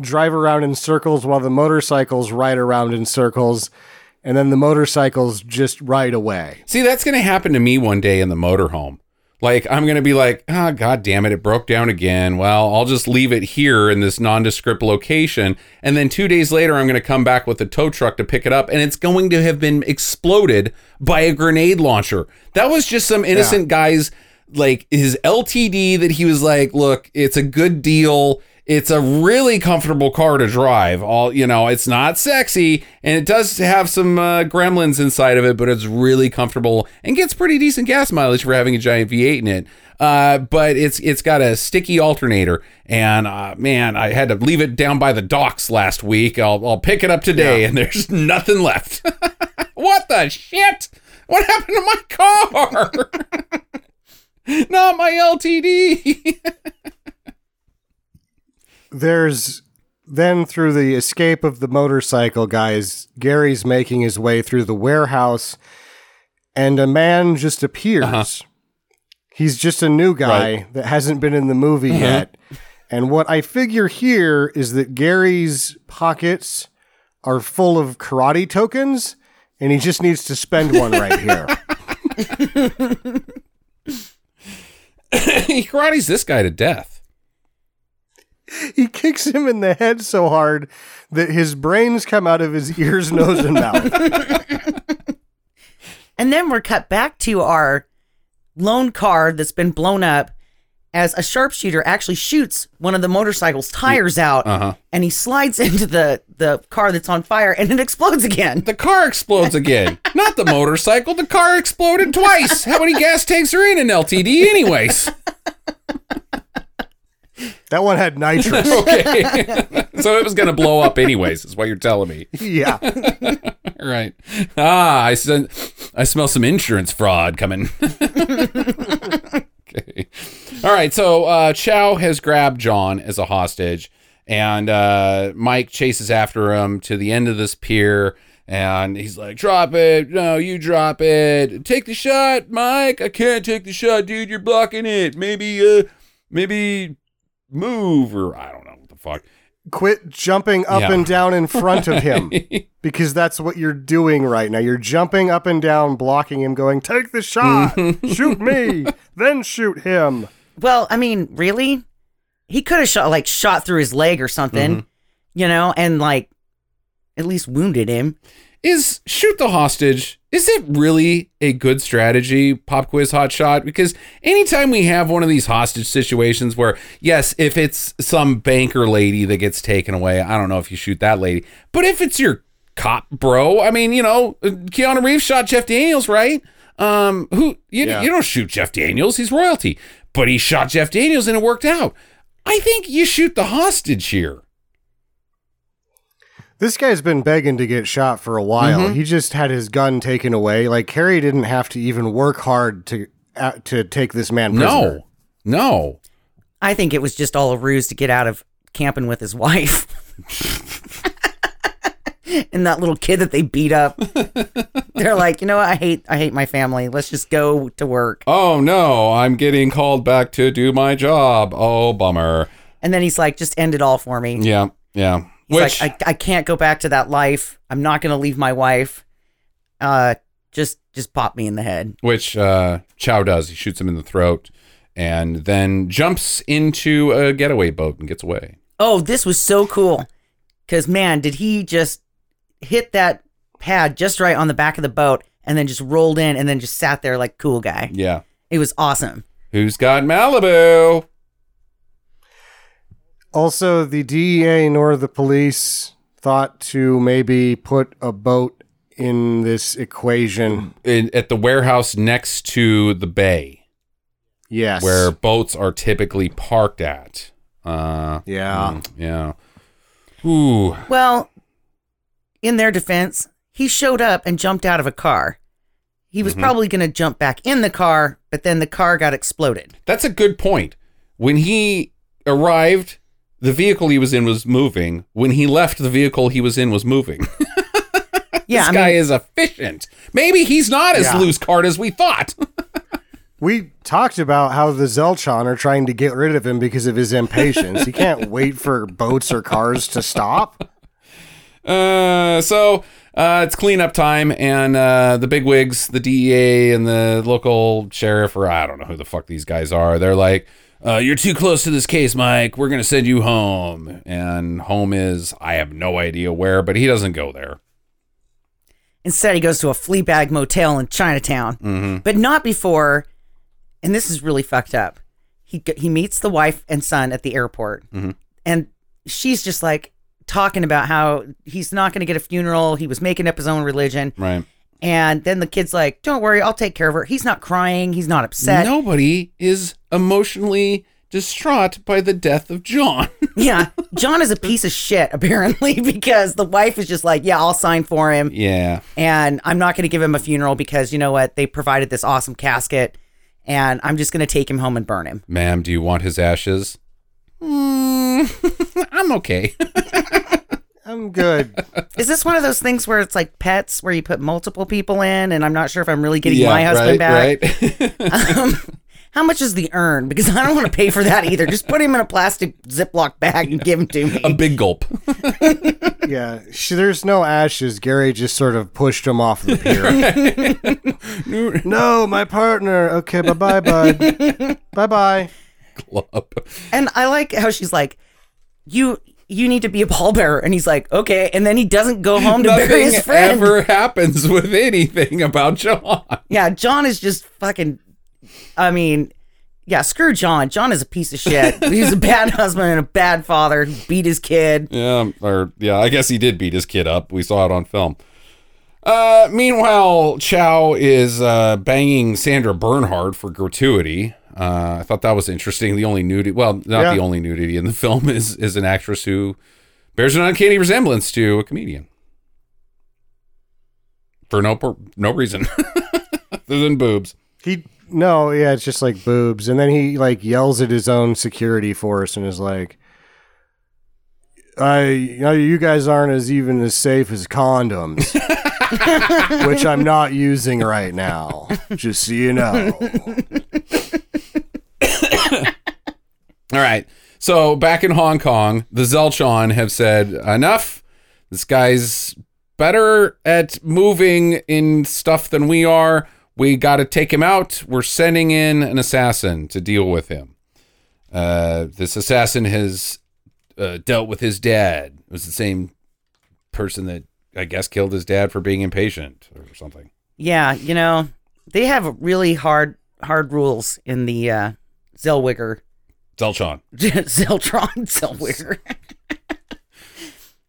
[SPEAKER 2] drive around in circles while the motorcycles ride around in circles. And then the motorcycles just ride away.
[SPEAKER 3] See, that's going to happen to me one day in the motorhome. Like, I'm going to be like, ah, god damn it, it broke down again. Well, I'll just leave it here in this nondescript location. And then two days later, I'm going to come back with a tow truck to pick it up, and it's going to have been exploded by a grenade launcher. That was just some innocent guy's, like, his LTD that he was like, look, it's a good deal. It's a really comfortable car to drive. All you know, it's not sexy, and it does have some uh, gremlins inside of it, but it's really comfortable and gets pretty decent gas mileage for having a giant V8 in it. Uh, but it's it's got a sticky alternator, and uh, man, I had to leave it down by the docks last week. I'll I'll pick it up today, and there's nothing left. what the shit? What happened to my car? Not my LTD.
[SPEAKER 2] there's then through the escape of the motorcycle guys, Gary's making his way through the warehouse, and a man just appears. Uh-huh. He's just a new guy
[SPEAKER 3] Right.
[SPEAKER 2] that hasn't been in the movie mm-hmm. yet. And what I figure here is that Gary's pockets are full of karate tokens, and he just needs to spend one right here.
[SPEAKER 3] he karate's this guy to death.
[SPEAKER 2] he kicks him in the head so hard that his brains come out of his ears, nose, and mouth.
[SPEAKER 1] And then we're cut back to our lone car that's been blown up as a sharpshooter actually shoots one of the motorcycle's tires out
[SPEAKER 3] Uh-huh.
[SPEAKER 1] and he slides into the, the car that's on fire and it explodes again.
[SPEAKER 3] The car explodes again. Not the motorcycle. The car exploded twice. How many gas tanks are in an LTD, anyways?
[SPEAKER 2] That one had nitrous.
[SPEAKER 3] Okay. so it was going to blow up, anyways, is what you're telling me.
[SPEAKER 2] yeah.
[SPEAKER 3] Right. Ah, I, sen- I smell some insurance fraud coming. Okay. All right. So uh, Chow has grabbed John as a hostage, and uh, Mike chases after him to the end of this pier. And he's like, drop it. No, you drop it. Take the shot, Mike. I can't take the shot, dude. You're blocking it. Maybe, uh, maybe move or I don't know what the fuck.
[SPEAKER 2] Quit jumping up
[SPEAKER 3] Yeah.
[SPEAKER 2] and down in front of him because that's what you're doing right now. You're jumping up and down, blocking him, going, Take the shot, shoot me, then shoot him.
[SPEAKER 1] Well, I mean, really? He could have shot like shot through his leg or something, mm-hmm. you know, and like at least wounded him.
[SPEAKER 3] Is shoot the hostage. Is it really a good strategy, pop quiz hot shot? Because anytime we have one of these hostage situations where, yes, if it's some banker lady that gets taken away, I don't know if you shoot that lady. But if it's your cop bro, I mean, you know, Keanu Reeves shot Jeff Daniels, right? Um, who you,
[SPEAKER 2] Yeah.
[SPEAKER 3] you don't shoot Jeff Daniels, he's royalty. But he shot Jeff Daniels and it worked out. I think you shoot the hostage here.
[SPEAKER 2] This guy's been begging to get shot for a while.
[SPEAKER 3] Mhm.
[SPEAKER 2] He just had his gun taken away. Like Harry didn't have to even work hard to uh, to take this man prisoner.
[SPEAKER 3] No. No.
[SPEAKER 1] I think it was just all a ruse to get out of camping with his wife. and that little kid that they beat up. They're like, you know what? I hate I hate my family. Let's just go to work.
[SPEAKER 3] Oh no, I'm getting called back to do my job. Oh, bummer.
[SPEAKER 1] And then he's like, just end it all for me.
[SPEAKER 3] Yeah, yeah. Which
[SPEAKER 1] like, I, I can't go back to that life. I'm not gonna leave my wife. Uh just just pop me in the head.
[SPEAKER 3] which uh Chow does. He shoots him in the throat and then jumps into a getaway boat and gets away.
[SPEAKER 1] Oh, this was so cool. Cause man, did he just hit that pad just right on the back of the boat and then just rolled in and then just sat there like cool guy.
[SPEAKER 3] Yeah.
[SPEAKER 1] It was awesome.
[SPEAKER 3] Who's got Malibu?
[SPEAKER 2] Also, the DEA nor the police thought to maybe put a boat in this equation.
[SPEAKER 3] In, at the warehouse next to the bay
[SPEAKER 2] Yes.
[SPEAKER 3] where boats are typically parked at. Uh
[SPEAKER 2] Yeah.
[SPEAKER 3] mm, yeah. Ooh.
[SPEAKER 1] Well, in their defense, he showed up and jumped out of a car. He was
[SPEAKER 3] Mhm.
[SPEAKER 1] probably going to jump back in the car, but then the car got exploded.
[SPEAKER 3] That's a good point. When he arrived, the vehicle he was in was moving. When he left, the vehicle he was in was moving.
[SPEAKER 1] Yeah,
[SPEAKER 3] this
[SPEAKER 1] I
[SPEAKER 3] guy
[SPEAKER 1] mean,
[SPEAKER 3] is efficient. Maybe he's not as
[SPEAKER 2] Yeah.
[SPEAKER 3] loose card as we thought.
[SPEAKER 2] We talked about how the Zelchon are trying to get rid of him because of his impatience. he can't wait for boats or cars to stop.
[SPEAKER 3] uh, so uh, it's cleanup time, and uh, the big wigs, the DEA and the local sheriff, or I don't know who the fuck these guys are. They're like, uh, "You're too close to this case, Mike. We're gonna send you home." And home is I have no idea where, but he doesn't go there.
[SPEAKER 1] instead he goes to a flea bag motel in Chinatown,
[SPEAKER 3] hmm
[SPEAKER 1] but not before. And this is really fucked up. He he meets the wife and son at the airport,
[SPEAKER 3] Mhm.
[SPEAKER 1] and she's just like talking about how he's not going to get a funeral. He was making up his own religion,
[SPEAKER 3] Right.
[SPEAKER 1] And then the kid's like, "Don't worry, I'll take care of her." He's not crying. He's not upset.
[SPEAKER 3] Nobody is emotionally distraught by the death of John.
[SPEAKER 1] Yeah, John is a piece of shit apparently because the wife is just like, "Yeah, I'll sign for him."
[SPEAKER 3] yeah.
[SPEAKER 1] and I'm not going to give him a funeral because you know what? They provided this awesome casket, and I'm just going to take him home and burn him.
[SPEAKER 3] Ma'am, do you want his ashes? Mm, I'm okay.
[SPEAKER 2] I'm good.
[SPEAKER 1] Is this one of those things where it's like pets, where you put multiple people in, and I'm not sure if I'm really getting my husband back?
[SPEAKER 3] right, right.
[SPEAKER 1] Um, how much is the urn? Because I don't want to pay for that either. Just put him in a plastic Ziploc bag and give him to me.
[SPEAKER 3] a big gulp.
[SPEAKER 2] Yeah, she, there's no ashes. Gary just sort of pushed him off the pier. no, my partner. Okay, bye bye, bud. bye bye.
[SPEAKER 3] Club.
[SPEAKER 1] And I like how she's like, "You." You need to be a pallbearer, and he's like, "Okay," and then he doesn't go home to bury his friend.
[SPEAKER 3] ever happens with anything about John.
[SPEAKER 1] Yeah, John is just fucking. I mean, yeah, screw John. John is a piece of shit. He's a bad husband and a bad father who beat his kid.
[SPEAKER 3] Yeah, or yeah, I guess he did beat his kid up. We saw it on film. Uh, meanwhile, Chow is uh, banging Sandra Bernhard for gratuity. Uh, I thought that was interesting. The only nudity, well, not
[SPEAKER 2] Yeah.
[SPEAKER 3] the only nudity in the film is is an actress who bears an uncanny resemblance to a comedian for no pur- no reason other than boobs.
[SPEAKER 2] He no, yeah, it's just like boobs, and then he like yells at his own security force and is like, "I, you know, you guys aren't as even as safe as condoms, which I'm not using right now. Just so you know."
[SPEAKER 3] All right. So back in Hong Kong, the Zelchon have said enough. This guy's better at moving in stuff than we are. We got to take him out. We're sending in an assassin to deal with him. Uh, this assassin has uh, dealt with his dad. It was the same person that I guess, killed his dad for being impatient or something.
[SPEAKER 1] Yeah, you know, they have really hard hard rules in the uh
[SPEAKER 3] Zeltron.
[SPEAKER 1] Zeltron Zellweger.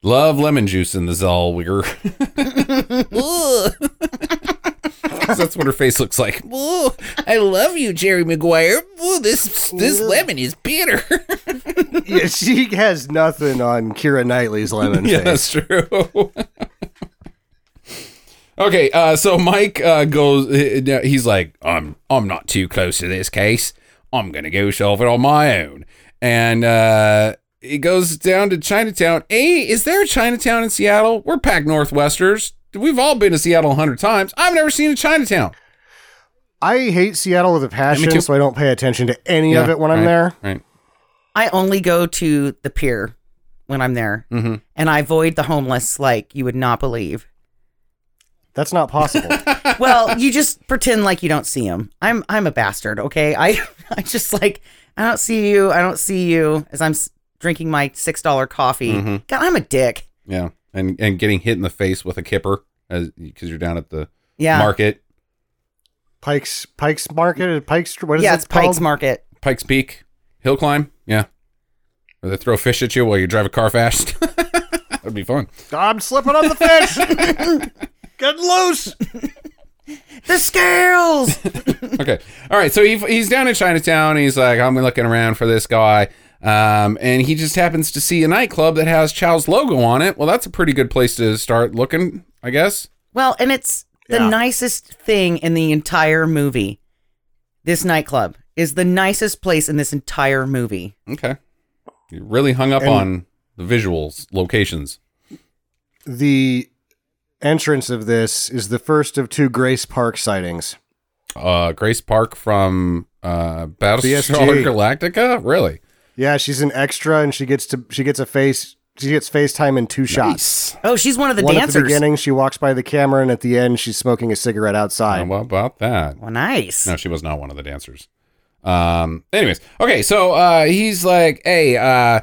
[SPEAKER 3] Love lemon juice in the Zellweger. That's what her face looks like.
[SPEAKER 1] Ooh, I love you, Jerry Maguire. Ooh, this this lemon is bitter.
[SPEAKER 2] yeah, she has nothing on Keira Knightley's lemon
[SPEAKER 3] Yeah,
[SPEAKER 2] face.
[SPEAKER 3] that's true. okay, uh, so Mike uh, goes. He's like, "I'm I'm not too close to this case. I'm gonna go solve it on my own." And uh, he goes down to Chinatown. A, is there a Chinatown in Seattle? We're packed Northwesters. We've all been to Seattle a hundred times. I've never seen a Chinatown.
[SPEAKER 2] I hate Seattle with a passion,
[SPEAKER 3] too.
[SPEAKER 2] so I don't pay attention to any of it when I'm
[SPEAKER 3] right,
[SPEAKER 2] there.
[SPEAKER 3] Right.
[SPEAKER 1] I only go to the pier when I'm there,
[SPEAKER 3] Mm-hmm.
[SPEAKER 1] and I avoid the homeless like you would not believe.
[SPEAKER 2] That's not possible.
[SPEAKER 1] Well, you just pretend like you don't see him. I'm I'm a bastard, okay? I I just like I don't see you. I don't see you as I'm s- drinking my six dollar coffee.
[SPEAKER 3] Mhm.
[SPEAKER 1] God, I'm a dick.
[SPEAKER 3] Yeah, and and getting hit in the face with a kipper as because you're down at the
[SPEAKER 1] Yeah,
[SPEAKER 3] market,
[SPEAKER 2] Pike's Pike's Market, Pike's what is
[SPEAKER 1] yeah,
[SPEAKER 2] it
[SPEAKER 1] it's Pike's? Market.
[SPEAKER 3] Pikes Peak, hill climb. Yeah, or they throw fish at you while you drive a car fast. That'd be fun.
[SPEAKER 2] I'm slipping on the fish. Get loose.
[SPEAKER 1] The scales.
[SPEAKER 3] Okay, all right. So he, he's down in Chinatown. He's like, I'm looking around for this guy. Um, and he just happens to see a nightclub that has Chow's logo on it. Well, that's a pretty good place to start looking, I guess.
[SPEAKER 1] well, and it's the
[SPEAKER 2] Yeah.
[SPEAKER 1] nicest thing in the entire movie. This nightclub is the nicest place in this entire movie.
[SPEAKER 3] Okay, you really hung up
[SPEAKER 2] And-
[SPEAKER 3] on the visuals, locations.
[SPEAKER 2] The entrance of this is the first of two Grace Park sightings.
[SPEAKER 3] Uh, Grace Park from uh, Battlestar Galactica. Really?
[SPEAKER 2] Yeah, she's an extra, and she gets to she gets a face she gets FaceTime in two shots.
[SPEAKER 3] Nice.
[SPEAKER 1] Oh, she's one of the
[SPEAKER 2] One at
[SPEAKER 1] dancers.
[SPEAKER 2] the beginning, she walks by the camera, and at the end, she's smoking a cigarette outside.
[SPEAKER 3] How about that?
[SPEAKER 1] well, nice.
[SPEAKER 3] No, she was not one of the dancers. Um. Anyways, okay. So uh, he's like, "Hey, uh,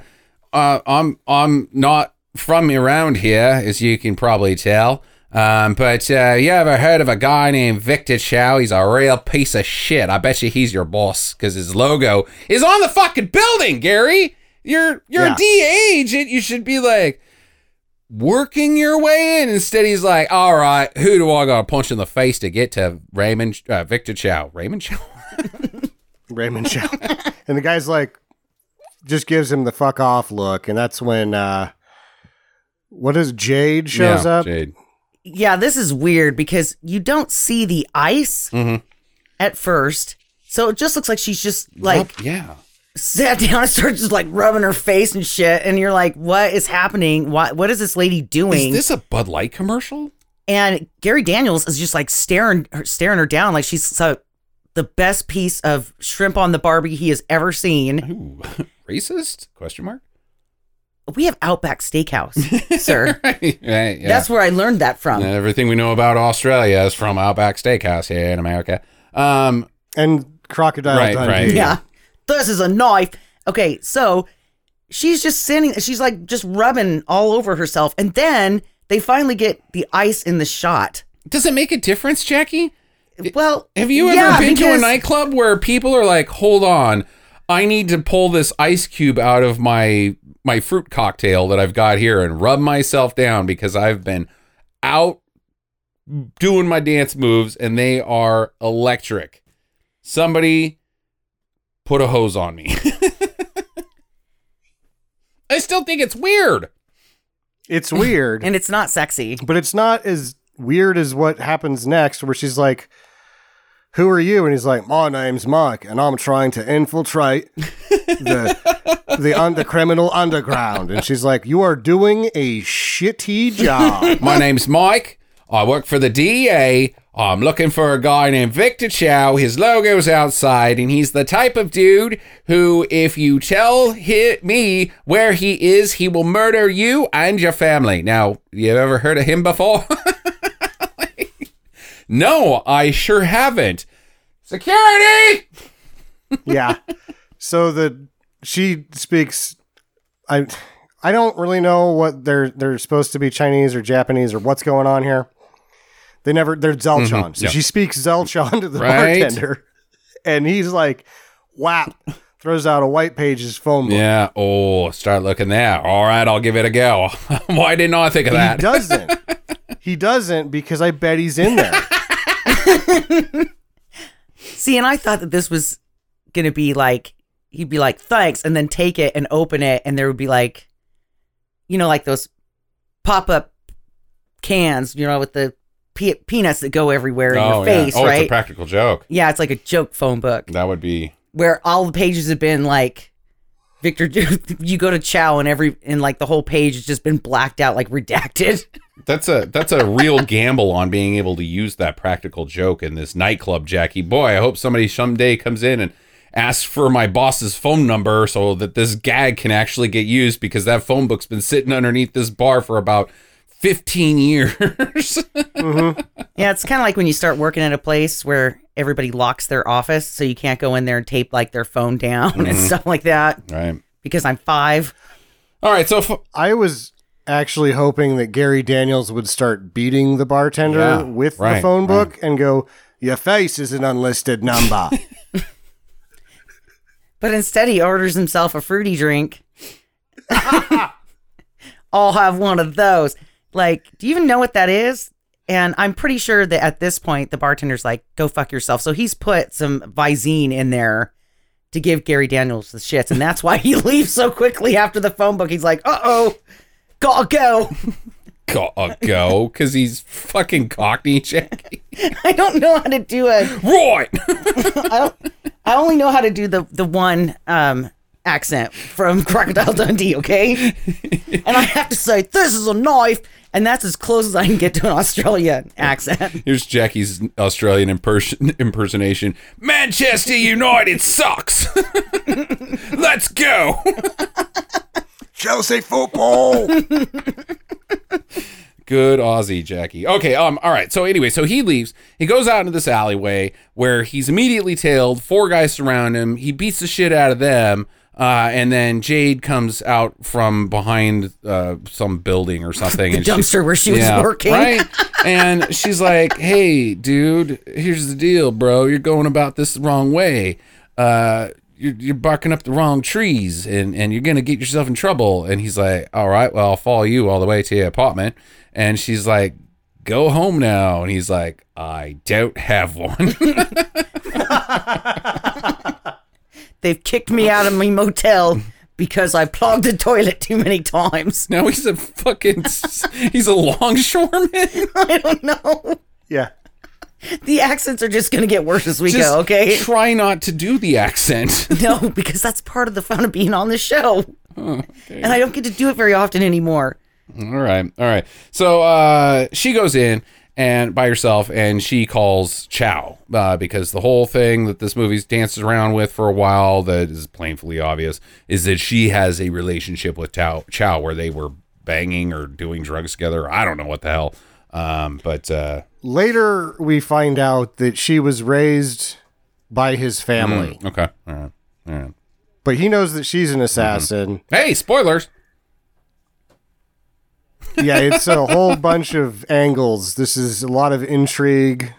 [SPEAKER 3] uh, I'm I'm not from around here, as you can probably tell. Um, but uh, you ever heard of a guy named Victor Chow? He's a real piece of shit. I bet you he's your boss because his logo is on the fucking building, Gary. You're you're
[SPEAKER 2] Yeah.
[SPEAKER 3] a DA agent. You should be like." Working your way in. Instead, he's like, "All right, who do I got to punch in the face to get to Raymond uh, Victor Chow? Raymond Chow?
[SPEAKER 2] Raymond Chow. and the guy's like, just gives him the fuck off look, and that's when uh, what is Jade shows
[SPEAKER 3] Yeah,
[SPEAKER 2] up.
[SPEAKER 3] Jade.
[SPEAKER 1] Yeah, this is weird because you don't see the ice
[SPEAKER 3] Mhm.
[SPEAKER 1] at first. So it just looks like she's just like
[SPEAKER 3] Rub- yeah.
[SPEAKER 1] sat down and started just like rubbing her face and shit. And you're like, what is happening? What what is this lady doing?
[SPEAKER 3] Is this a Bud Light commercial?
[SPEAKER 1] and Gary Daniels is just like staring her staring her down like she's so the best piece of shrimp on the Barbie he has ever seen.
[SPEAKER 3] Ooh, racist? Question mark.
[SPEAKER 1] We have Outback Steakhouse, sir.
[SPEAKER 3] right, yeah.
[SPEAKER 1] That's where I learned that from.
[SPEAKER 3] Everything we know about Australia is from Outback Steakhouse here in America. Um,
[SPEAKER 2] and Crocodile
[SPEAKER 3] Right,
[SPEAKER 2] Dundee.
[SPEAKER 3] right.
[SPEAKER 1] Yeah. This is a knife. Okay, so she's just sitting, she's like just rubbing all over herself. And then they finally get the ice in the shot.
[SPEAKER 3] does it make a difference, Jackie?
[SPEAKER 1] Well,
[SPEAKER 3] Have you ever
[SPEAKER 1] yeah,
[SPEAKER 3] been to a nightclub where people are like, "Hold on, I need to pull this ice cube out of my my fruit cocktail that I've got here and rub myself down because I've been out doing my dance moves and they are electric." Somebody put a hose on me. I still think it's weird.
[SPEAKER 2] It's weird,
[SPEAKER 1] And it's not sexy.
[SPEAKER 2] but it's not as weird as what happens next, where she's like, "Who are you?" And he's like, "My name's Mike, and I'm trying to infiltrate the the un- the criminal underground." And she's like, "You are doing a shitty job."
[SPEAKER 3] My name's Mike. I work for the DEA. I'm looking for a guy named Victor Chow. His logo's outside, and he's the type of dude who, if you tell hi me where he is, he will murder you and your family. Now, you ever heard of him before? no, I sure haven't. Security!
[SPEAKER 2] yeah. So the she speaks. I I don't really know what they're they're supposed to be Chinese or Japanese or what's going on here. They never they're Zelchon. Mm-hmm. So
[SPEAKER 3] yeah.
[SPEAKER 2] she speaks Zelchon to the
[SPEAKER 3] Right.
[SPEAKER 2] bartender. And he's like, whap, throws out a white pages phone book.
[SPEAKER 3] Yeah. Oh, start looking there. All right, I'll give it a go. Why didn't I think of that?
[SPEAKER 2] He doesn't. he doesn't because I bet he's in there.
[SPEAKER 1] See, and I thought that this was gonna be like he'd be like, thanks, and then take it and open it, and there would be like, you know, like those pop up cans, you know, with the pe- peanuts that go everywhere in
[SPEAKER 3] oh,
[SPEAKER 1] your face,
[SPEAKER 3] yeah. Oh, it's a
[SPEAKER 1] right?
[SPEAKER 3] practical joke.
[SPEAKER 1] yeah, it's like a joke phone book
[SPEAKER 3] That would be.
[SPEAKER 1] where all the pages have been like Victor. You go to Chow and every and like the whole page has just been blacked out, like redacted.
[SPEAKER 3] That's a that's a real gamble on being able to use that practical joke in this nightclub, Jackie. Boy, I hope somebody someday comes in and asks for my boss's phone number so that this gag can actually get used because that phone book's been sitting underneath this bar for about 15 years. Mm-hmm.
[SPEAKER 1] Yeah, it's kind of like when you start working at a place where everybody locks their office, so you can't go in there and tape like their phone down and mm-hmm. stuff like that.
[SPEAKER 3] right.
[SPEAKER 1] Because I'm five.
[SPEAKER 3] All right, so f-
[SPEAKER 2] I was actually hoping that Gary Daniels would start beating the bartender
[SPEAKER 3] Yeah,
[SPEAKER 2] with
[SPEAKER 3] right,
[SPEAKER 2] the phone book and go, Your face is an unlisted number.
[SPEAKER 1] But instead, he orders himself a fruity drink. I'll have one of those. Like, do you even know what that is? And I'm pretty sure that at this point, the bartender's like, go fuck yourself. So he's put some Visine in there to give Gary Daniels the shits. And that's why he leaves so quickly after the phone book. He's like, uh oh, gotta go.
[SPEAKER 3] go go because he's fucking cockney, Jackie.
[SPEAKER 1] I don't know how to do a.
[SPEAKER 3] Right.
[SPEAKER 1] I don't. I only know how to do the the one um accent from Crocodile Dundee. Okay, and I have to say this is a knife, and that's as close as I can get to an Australian accent.
[SPEAKER 3] Here's Jackie's Australian imperson- impersonation. Manchester United sucks. Let's go.
[SPEAKER 2] Chelsea football.
[SPEAKER 3] Good Aussie, Jackie. Okay, um, all right. So anyway, so he leaves. He goes out into this alleyway where he's immediately tailed. Four guys surround him. He beats the shit out of them. Uh, and then Jade comes out from behind uh, some building or something.
[SPEAKER 1] The
[SPEAKER 3] and she-
[SPEAKER 1] dumpster where she was working.
[SPEAKER 3] Right? And she's like, hey, dude, here's the deal, bro. You're going about this the wrong way. Uh, you're, you're barking up the wrong trees and, and you're going to get yourself in trouble. And he's like, all right, well, I'll follow you all the way to your apartment. And she's like, go home now. And he's like, I don't have one.
[SPEAKER 1] They've kicked me out of my motel because I plugged the toilet too many times.
[SPEAKER 3] now he's a fucking, he's a longshoreman.
[SPEAKER 1] I don't know.
[SPEAKER 2] yeah.
[SPEAKER 1] The accents are just gonna get worse as we
[SPEAKER 3] Just
[SPEAKER 1] go. Okay.
[SPEAKER 3] Try not to do the accent.
[SPEAKER 1] No, because that's part of the fun of being on the show. And I don't get to do it very often anymore.
[SPEAKER 3] All right. All right. So uh, she goes in and by herself and she calls Chow uh, because the whole thing that this movie's dances around with for a while that is painfully obvious is that she has a relationship with Chow, Chow where they were banging or doing drugs together. I don't know what the hell. Um, but uh,
[SPEAKER 2] Later, we find out that she was raised by his family,
[SPEAKER 3] okay. All right. All right.
[SPEAKER 2] but he knows that she's an assassin.
[SPEAKER 3] Hey, spoilers.
[SPEAKER 2] Yeah, it's a whole bunch of angles. This is a lot of intrigue,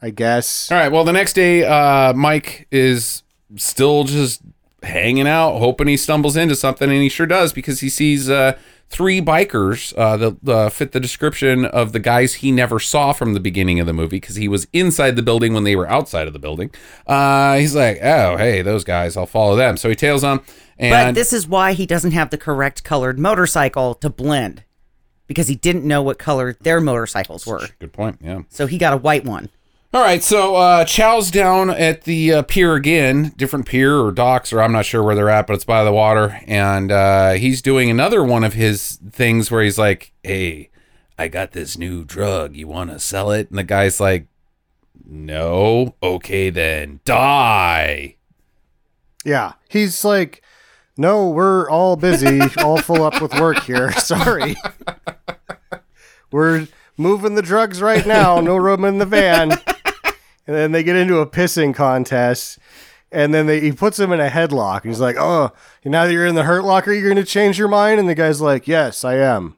[SPEAKER 2] I guess.
[SPEAKER 3] All right. Well, the next day, uh, Mike is still just hanging out, hoping he stumbles into something, and he sure does because he sees uh, three bikers uh, that uh, fit the description of the guys he never saw from the beginning of the movie because he was inside the building when they were outside of the building. Uh, he's like, "Oh, hey, those guys, I'll follow them." So he tails them,
[SPEAKER 1] But
[SPEAKER 3] and
[SPEAKER 1] this is why he doesn't have the correct colored motorcycle to blend. Because he didn't know what color their motorcycles were.
[SPEAKER 3] good point. Yeah.
[SPEAKER 1] So he got a white one.
[SPEAKER 3] All right, so uh, Chow's down at the uh, pier again, different pier or docks, or I'm not sure where they're at, but it's by the water. And uh, he's doing another one of his things where he's like, hey, I got this new drug. You want to sell it? And the guy's like, no. Okay, then die.
[SPEAKER 2] Yeah, he's like, no, we're all busy, all full up with work here. Sorry. we're moving the drugs right now. No room in the van. And then they get into a pissing contest. And then they, he puts him in a headlock. He's like, "Oh, now that you're in the hurt locker, you're going to change your mind." And the guy's like, "Yes, I am."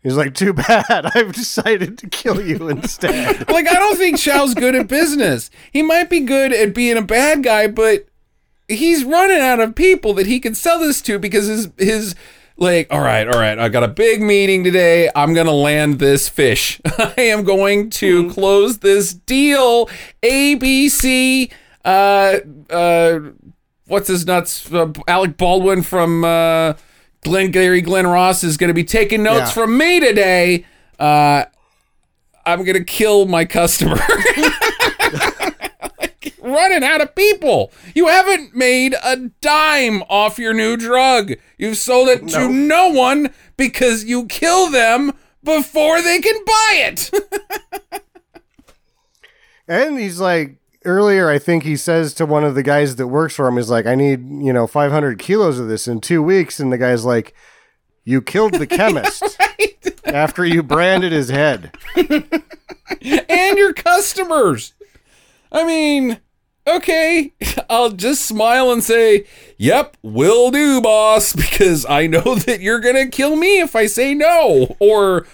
[SPEAKER 2] He's like, "Too bad. I've decided to kill you instead."
[SPEAKER 3] like I don't think Chow's good at business. He might be good at being a bad guy, but he's running out of people that he can sell this to because his his like, all right, all right, I got a big meeting today. I'm gonna land this fish. I am going to close this deal. ABC, uh, uh, what's his nuts? Uh, Alec Baldwin from uh, Glengarry Glen Ross is gonna be taking notes
[SPEAKER 2] Yeah.
[SPEAKER 3] from me today. Uh, I'm gonna kill my customer. running out of people. You haven't made a dime off your new drug. You've sold it to no one because you kill them before they can buy it.
[SPEAKER 2] And he's like, earlier, I think he says to one of the guys that works for him, he's like, I need, you know, 500 kilos of this in two weeks. And the guy's like, You killed the chemist after you branded his head.
[SPEAKER 3] and your customers. I mean, okay, I'll just smile and say, "Yep, will do, boss," because I know that you're going to kill me if I say no. Or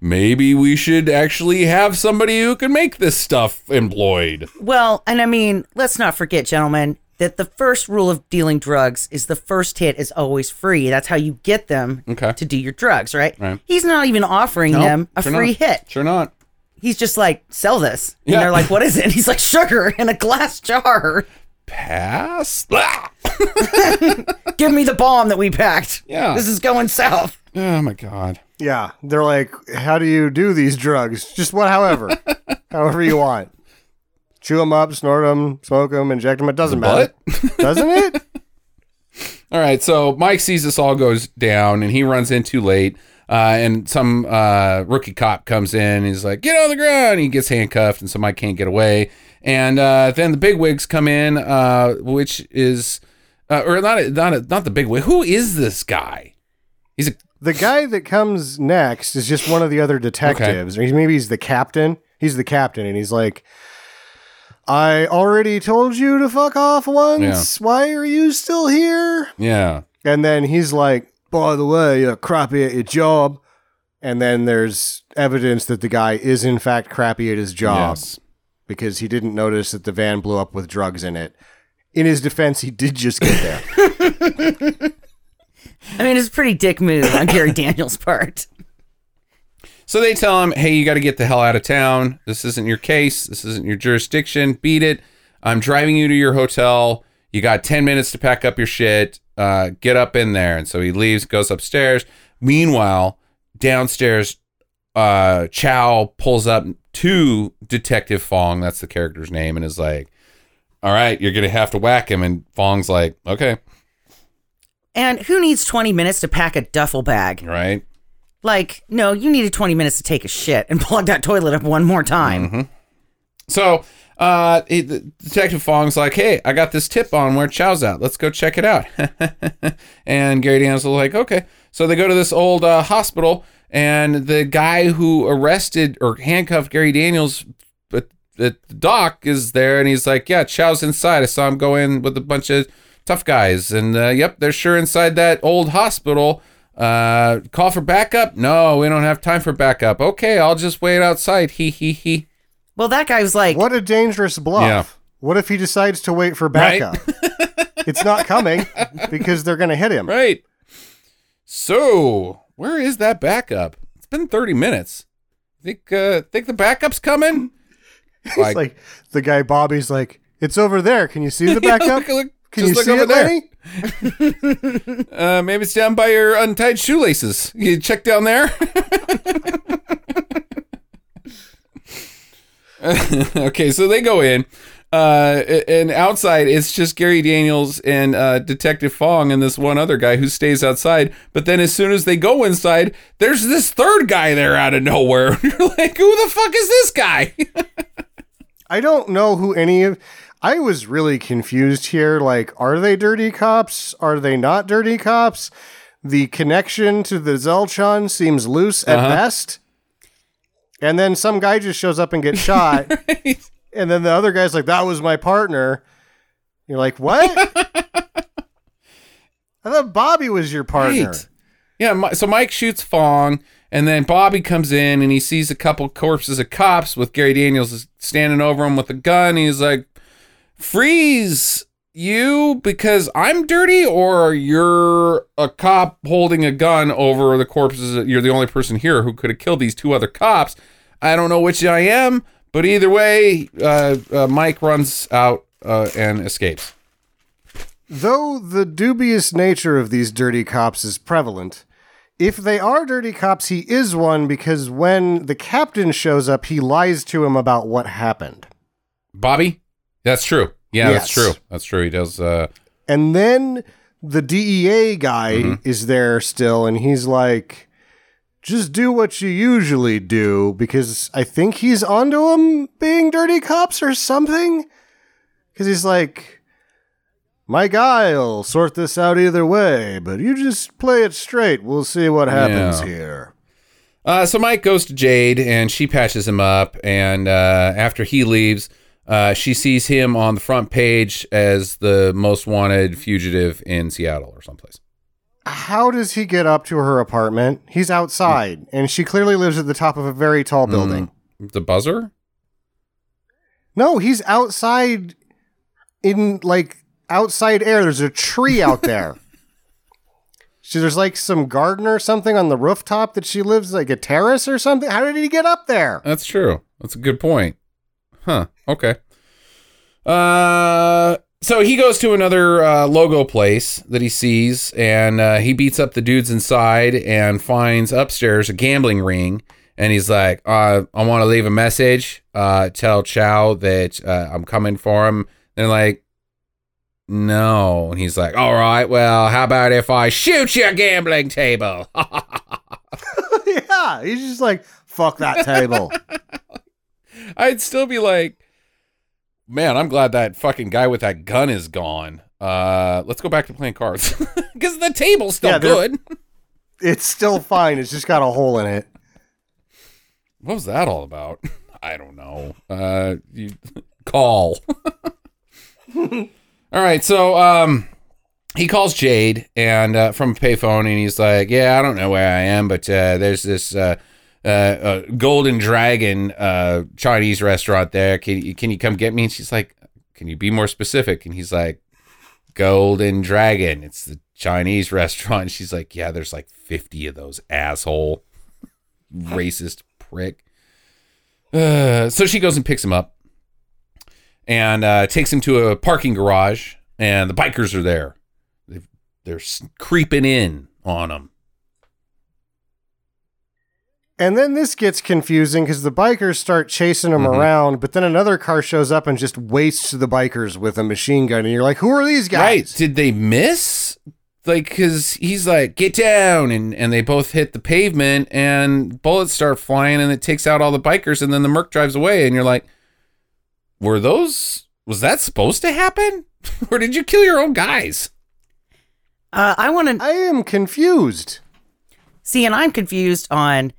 [SPEAKER 3] maybe we should actually have somebody who can make this stuff employed.
[SPEAKER 1] Well, and I mean, let's not forget, gentlemen, that the first rule of dealing drugs is the first hit is always free. That's how you get them
[SPEAKER 3] Okay.
[SPEAKER 1] to do your drugs, right?
[SPEAKER 3] Right.
[SPEAKER 1] He's not even offering
[SPEAKER 3] Nope,
[SPEAKER 1] them a
[SPEAKER 3] sure
[SPEAKER 1] free
[SPEAKER 3] not.
[SPEAKER 1] hit.
[SPEAKER 3] Sure not.
[SPEAKER 1] He's just like, sell this. And
[SPEAKER 3] Yeah.
[SPEAKER 1] they're like, what is it? And he's like, sugar in a glass jar.
[SPEAKER 3] Pass.
[SPEAKER 1] Give me the bomb that we packed.
[SPEAKER 3] Yeah.
[SPEAKER 1] This is going south.
[SPEAKER 3] Oh my god.
[SPEAKER 2] Yeah. They're like, How do you do these drugs? Just what, however, however you want. Chew them up, snort them, smoke them, inject them. It doesn't matter. Doesn't it?
[SPEAKER 3] All right, so Mike sees this all goes down, and he runs in too late. Uh, and some uh, rookie cop comes in. He's like, "Get on the ground!" He gets handcuffed, and somebody can't get away. And uh, then the big wigs come in, uh, which is, uh, or not, not, not the big wig. Who is this guy? He's a
[SPEAKER 2] The guy that comes next is just one of the other detectives, or maybe he's the captain. He's the captain, and he's like, "I already told you to fuck off once. Why are you still here?"
[SPEAKER 3] yeah,
[SPEAKER 2] And then he's like, "By the way, you're crappy at your job." And then there's evidence that the guy is in fact crappy at his job
[SPEAKER 3] yes,
[SPEAKER 2] because he didn't notice that the van blew up with drugs in it. In his defense, he did just get there.
[SPEAKER 1] I mean, it's a pretty dick move on Gary Daniels' part.
[SPEAKER 3] So they tell him, hey, you got to get the hell out of town. This isn't your case. This isn't your jurisdiction. Beat it. I'm driving you to your hotel. You got 10 minutes to pack up your shit. Uh, get up in there. And so he leaves, goes upstairs. Meanwhile, downstairs, uh, Chow pulls up to Detective Fong. That's the character's name. And is like, all right, you're going to have to whack him. And Fong's like, okay,
[SPEAKER 1] And who needs 20 minutes to pack a duffel bag?
[SPEAKER 3] right.
[SPEAKER 1] Like, no, you needed 20 minutes to take a shit and plug that toilet up one more time.
[SPEAKER 3] So uh, he- Detective Fong's like, "Hey, I got this tip on where Chow's at. Let's go check it out." and Gary Daniels like, "Okay." So they go to this old uh, hospital, and the guy who arrested or handcuffed Gary Daniels, but the doc is there, and he's like, "Yeah, Chow's inside. I saw him go in with a bunch of tough guys, and uh, yep, they're sure inside that old hospital." Uh, call for backup? No, we don't have time for backup. Okay, I'll just wait outside. He he he.
[SPEAKER 1] Well, that guy was like,
[SPEAKER 2] What a dangerous bluff.
[SPEAKER 3] Yeah.
[SPEAKER 2] What if he decides to wait for
[SPEAKER 3] Right.
[SPEAKER 2] backup? it's not coming because they're going to hit him.
[SPEAKER 3] Right. So, where is that backup? It's been 30 minutes. Think uh think the backup's coming?
[SPEAKER 2] It's like, the guy Bobby's like, it's over there. Can you see the backup?
[SPEAKER 3] Look, look,
[SPEAKER 2] Can
[SPEAKER 3] just
[SPEAKER 2] you
[SPEAKER 3] look
[SPEAKER 2] see
[SPEAKER 3] over
[SPEAKER 2] it,
[SPEAKER 3] there.
[SPEAKER 2] Lenny?
[SPEAKER 3] Uh maybe it's down by your untied shoelaces. You check down there? okay, so they go in. Uh, and outside, it's just Gary Daniels and uh, Detective Fong and this one other guy who stays outside. But then, as soon as they go inside, there's this third guy there out of nowhere. You're like, who the fuck is this guy?
[SPEAKER 2] I don't know who any of. I was really confused here. Like, are they dirty cops? Are they not dirty cops? The connection to the Zelchon seems loose at
[SPEAKER 3] Uh-huh.
[SPEAKER 2] best. And then some guy just shows up and gets shot. And then the other guy's like, that was my partner. You're like, what? I thought Bobby was your partner.
[SPEAKER 3] Right. Yeah, so Mike shoots Fong, and then Bobby comes in and he sees a couple corpses of cops with Gary Daniels standing over him with a gun. He's like, freeze you because I'm dirty, or you're a cop holding a gun over the corpses. You're the only person here who could have killed these two other cops. I don't know which I am, but either way, uh, uh, Mike runs out uh, and escapes.
[SPEAKER 2] Though the dubious nature of these dirty cops is prevalent, if they are dirty cops, he is one because when the captain shows up, he lies to him about what happened.
[SPEAKER 3] Bobby, that's true. Yeah, that's true. That's true. He does. Uh,
[SPEAKER 2] And then the DEA guy
[SPEAKER 3] Mm-hmm.
[SPEAKER 2] is there still, and he's like, just do what you usually do because I think he's onto him being dirty cops or something. Because he's like, my guy'll sort this out either way, but you just play it straight. We'll see what happens
[SPEAKER 3] Yeah.
[SPEAKER 2] here.
[SPEAKER 3] Uh, so Mike goes to Jade and she patches him up. And uh, after he leaves, uh, she sees him on the front page as the most wanted fugitive in Seattle or someplace.
[SPEAKER 2] How does he get up to her apartment? He's outside, and she clearly lives at the top of a very tall building.
[SPEAKER 3] The buzzer?
[SPEAKER 2] No, he's outside in like outside air. There's a tree out there. so there's like some garden or something on the rooftop that she lives like a terrace or something. How did he get up there?
[SPEAKER 3] That's true. That's a good point. Huh. Okay. Uh, so he goes to another uh, logo place that he sees, and uh, he beats up the dudes inside and finds upstairs a gambling ring. And he's like, uh, "I want to leave a message. Uh, tell Chow that uh, I'm coming for him." They're like, "No," and he's like, "All right, well, how about if I shoot your gambling table?"
[SPEAKER 2] yeah, he's just like fuck that table.
[SPEAKER 3] I'd still be like, man, I'm glad that fucking guy with that gun is gone. Uh, let's go back to playing cards because the table's still
[SPEAKER 2] Yeah,
[SPEAKER 3] good.
[SPEAKER 2] it's still fine. It's just got a hole in it.
[SPEAKER 3] What was that all about? I don't know. Uh, you call. all right, so um, he calls Jade and uh, from a payphone, and he's like, "Yeah, I don't know where I am, but uh, there's this uh, uh, Golden Dragon uh, Chinese restaurant there. Can you, can you come get me?" And she's like, "Can you be more specific?" And he's like, "Golden Dragon. It's the Chinese restaurant." And she's like, "Yeah, there's like 50 of those asshole racist prick." Uh, so she goes and picks him up and uh, takes him to a parking garage, and the bikers are there. They've, they're creeping in on him.
[SPEAKER 2] And then this gets confusing because the bikers start chasing him
[SPEAKER 3] Mhm.
[SPEAKER 2] around, but then another car shows up and just wastes the bikers with a machine gun. And you're like, who are these guys?
[SPEAKER 3] Right? Did they miss? Like, cause he's like, get down, and and they both hit the pavement, and bullets start flying, and it takes out all the bikers, and then the Merc drives away, and you're like, were those? Was that supposed to happen, or did you kill your own guys?
[SPEAKER 1] Uh, I want to
[SPEAKER 2] I am confused.
[SPEAKER 1] see, and I'm confused on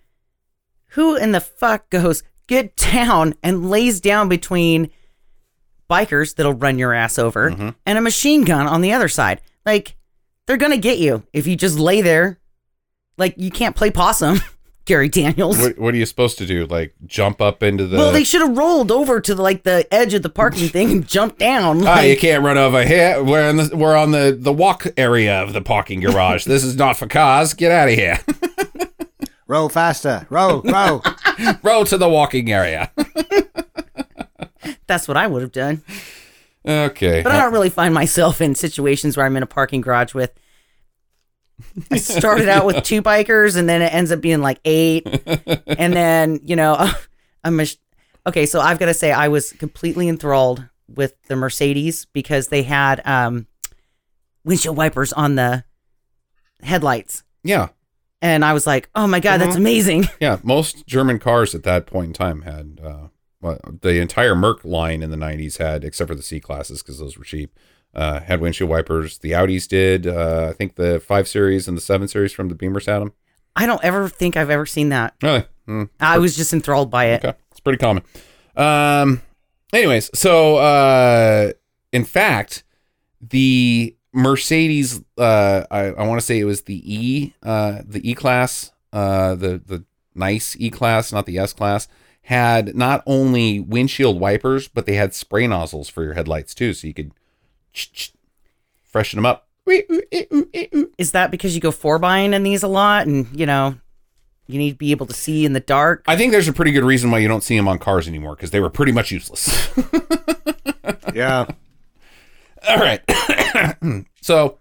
[SPEAKER 1] who in the fuck goes get down and lays down between bikers that'll run your ass over
[SPEAKER 3] Mhm.
[SPEAKER 1] and a machine gun on the other side. Like they're gonna get you if you just lay there. Like you can't play possum, Gary Daniels.
[SPEAKER 3] What, what are you supposed to do? Like jump up into the?
[SPEAKER 1] well, they should have rolled over to like the edge of the parking thing and jumped down.
[SPEAKER 3] Ah, you can't run over here. We're in the we're on the the walk area of the parking garage. this is not for cars. Get out of here.
[SPEAKER 2] Row faster. Row, row.
[SPEAKER 3] Roll to the walking area.
[SPEAKER 1] that's what I would have done.
[SPEAKER 3] okay.
[SPEAKER 1] But I don't really find myself in situations where I'm in a parking garage with. I started out with two bikers, and then it ends up being like eight, and then you know, I'm a, okay. So I've got to say, I was completely enthralled with the Mercedes because they had um, windshield wipers on the headlights,
[SPEAKER 3] yeah,
[SPEAKER 1] and I was like, oh my god, that's
[SPEAKER 2] Mhm.
[SPEAKER 1] amazing.
[SPEAKER 3] yeah. Most German cars at that point in time had uh, well, the entire Merc line in the '90s had, except for the C classes because those were cheap. Uh, had windshield wipers. The Audis did. Uh, I think the five series and the seven series from the Beamers had them.
[SPEAKER 1] I don't ever think I've ever seen that.
[SPEAKER 3] Really? Mm.
[SPEAKER 1] I was just enthralled by it.
[SPEAKER 3] Okay, it's pretty common. Um, anyways, so uh, in fact, the Mercedes, uh, I, I want to say it was the E, uh, the E class, uh, the the nice E class, not the S class, had not only windshield wipers, but they had spray nozzles for your headlights too, so you could freshen them up.
[SPEAKER 1] Is that because you go four buying in these a lot and, you know, you need to be able to see in the dark?
[SPEAKER 3] I think there's a pretty good reason why you don't see them on cars anymore because they were pretty much useless.
[SPEAKER 2] Yeah.
[SPEAKER 3] All right. so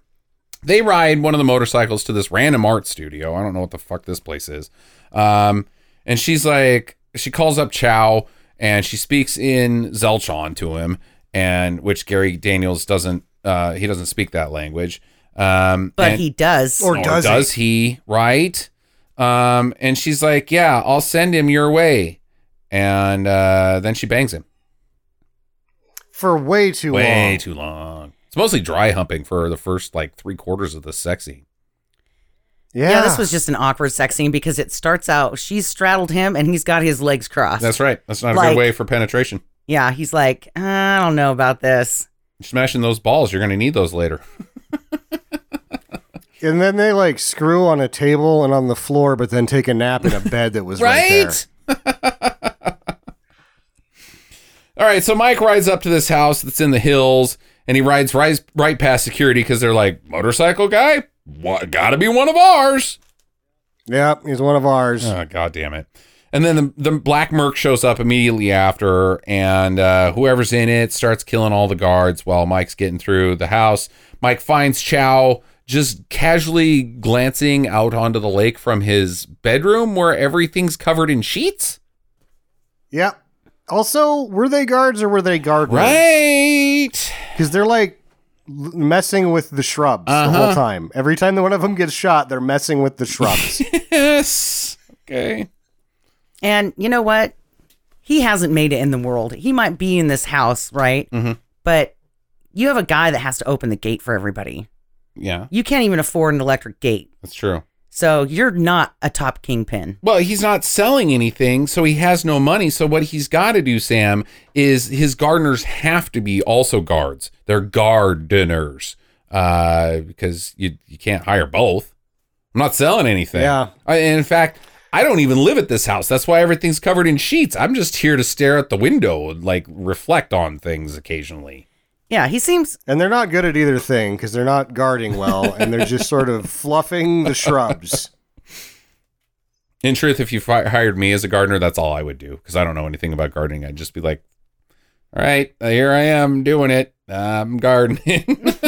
[SPEAKER 3] they ride one of the motorcycles to this random art studio. I don't know what the fuck this place is. Um, and she's like, she calls up Chow and she speaks in Zelchon to him, and which Gary Daniels doesn't. Uh, he doesn't speak that language. Um,
[SPEAKER 1] But
[SPEAKER 3] and-
[SPEAKER 1] he does.
[SPEAKER 2] Or does he?
[SPEAKER 3] he? Right? Um, and she's like, "Yeah, I'll send him your way." And uh, then she bangs him.
[SPEAKER 2] For way too
[SPEAKER 3] Way
[SPEAKER 2] long.
[SPEAKER 3] too long. It's mostly dry humping for the first like three quarters of the sex scene.
[SPEAKER 2] yeah.
[SPEAKER 1] yeah, this was just an awkward sex scene because it starts out, she's straddled him and he's got his legs crossed.
[SPEAKER 3] That's right. That's not a
[SPEAKER 1] Like-
[SPEAKER 3] good way for penetration.
[SPEAKER 1] yeah, he's like, uh, I don't know about this.
[SPEAKER 3] Smashing those balls, you're going to need those later.
[SPEAKER 2] And then they like screw on a table and on the floor, but then take a nap in a bed that was right, there.
[SPEAKER 3] All right, so Mike rides up to this house that's in the hills, and he rides right, right past security because they're like, "Motorcycle guy, what? Got to be one of ours."
[SPEAKER 2] Yep, he's one of ours.
[SPEAKER 3] Oh, God damn it. And then the, the black Merc shows up immediately after, and uh, whoever's in it starts killing all the guards while Mike's getting through the house. Mike finds Chow just casually glancing out onto the lake from his bedroom where everything's covered in sheets.
[SPEAKER 2] Yep. Also, were they guards or were they guard?
[SPEAKER 3] Right.
[SPEAKER 2] Because they're like messing with the shrubs the
[SPEAKER 3] Uh-huh.
[SPEAKER 2] whole time. Every time that one of them gets shot, they're messing with the shrubs.
[SPEAKER 3] Yes. Okay.
[SPEAKER 1] And you know what? He hasn't made it in the world. He might be in this house, right?
[SPEAKER 3] Mhm.
[SPEAKER 1] But you have a guy that has to open the gate for everybody.
[SPEAKER 3] Yeah,
[SPEAKER 1] You can't even afford an electric gate.
[SPEAKER 3] that's true.
[SPEAKER 1] So you're not a top kingpin.
[SPEAKER 3] Well, he's not selling anything, so he has no money. So what he's got to do, Sam, is his gardeners have to be also guards. They're gardeners, uh, because you you can't hire both. I'm not selling anything.
[SPEAKER 2] Yeah.
[SPEAKER 3] I, and in fact, I don't even live at this house. That's why everything's covered in sheets. I'm just here to stare at the window and like reflect on things occasionally.
[SPEAKER 1] Yeah, he seems
[SPEAKER 2] and they're not good at either thing because they're not guarding well and they're just sort of fluffing the shrubs.
[SPEAKER 3] In truth, if you fi- hired me as a gardener, that's all I would do because I don't know anything about gardening. I'd just be like, "All right, here I am doing it. I'm gardening.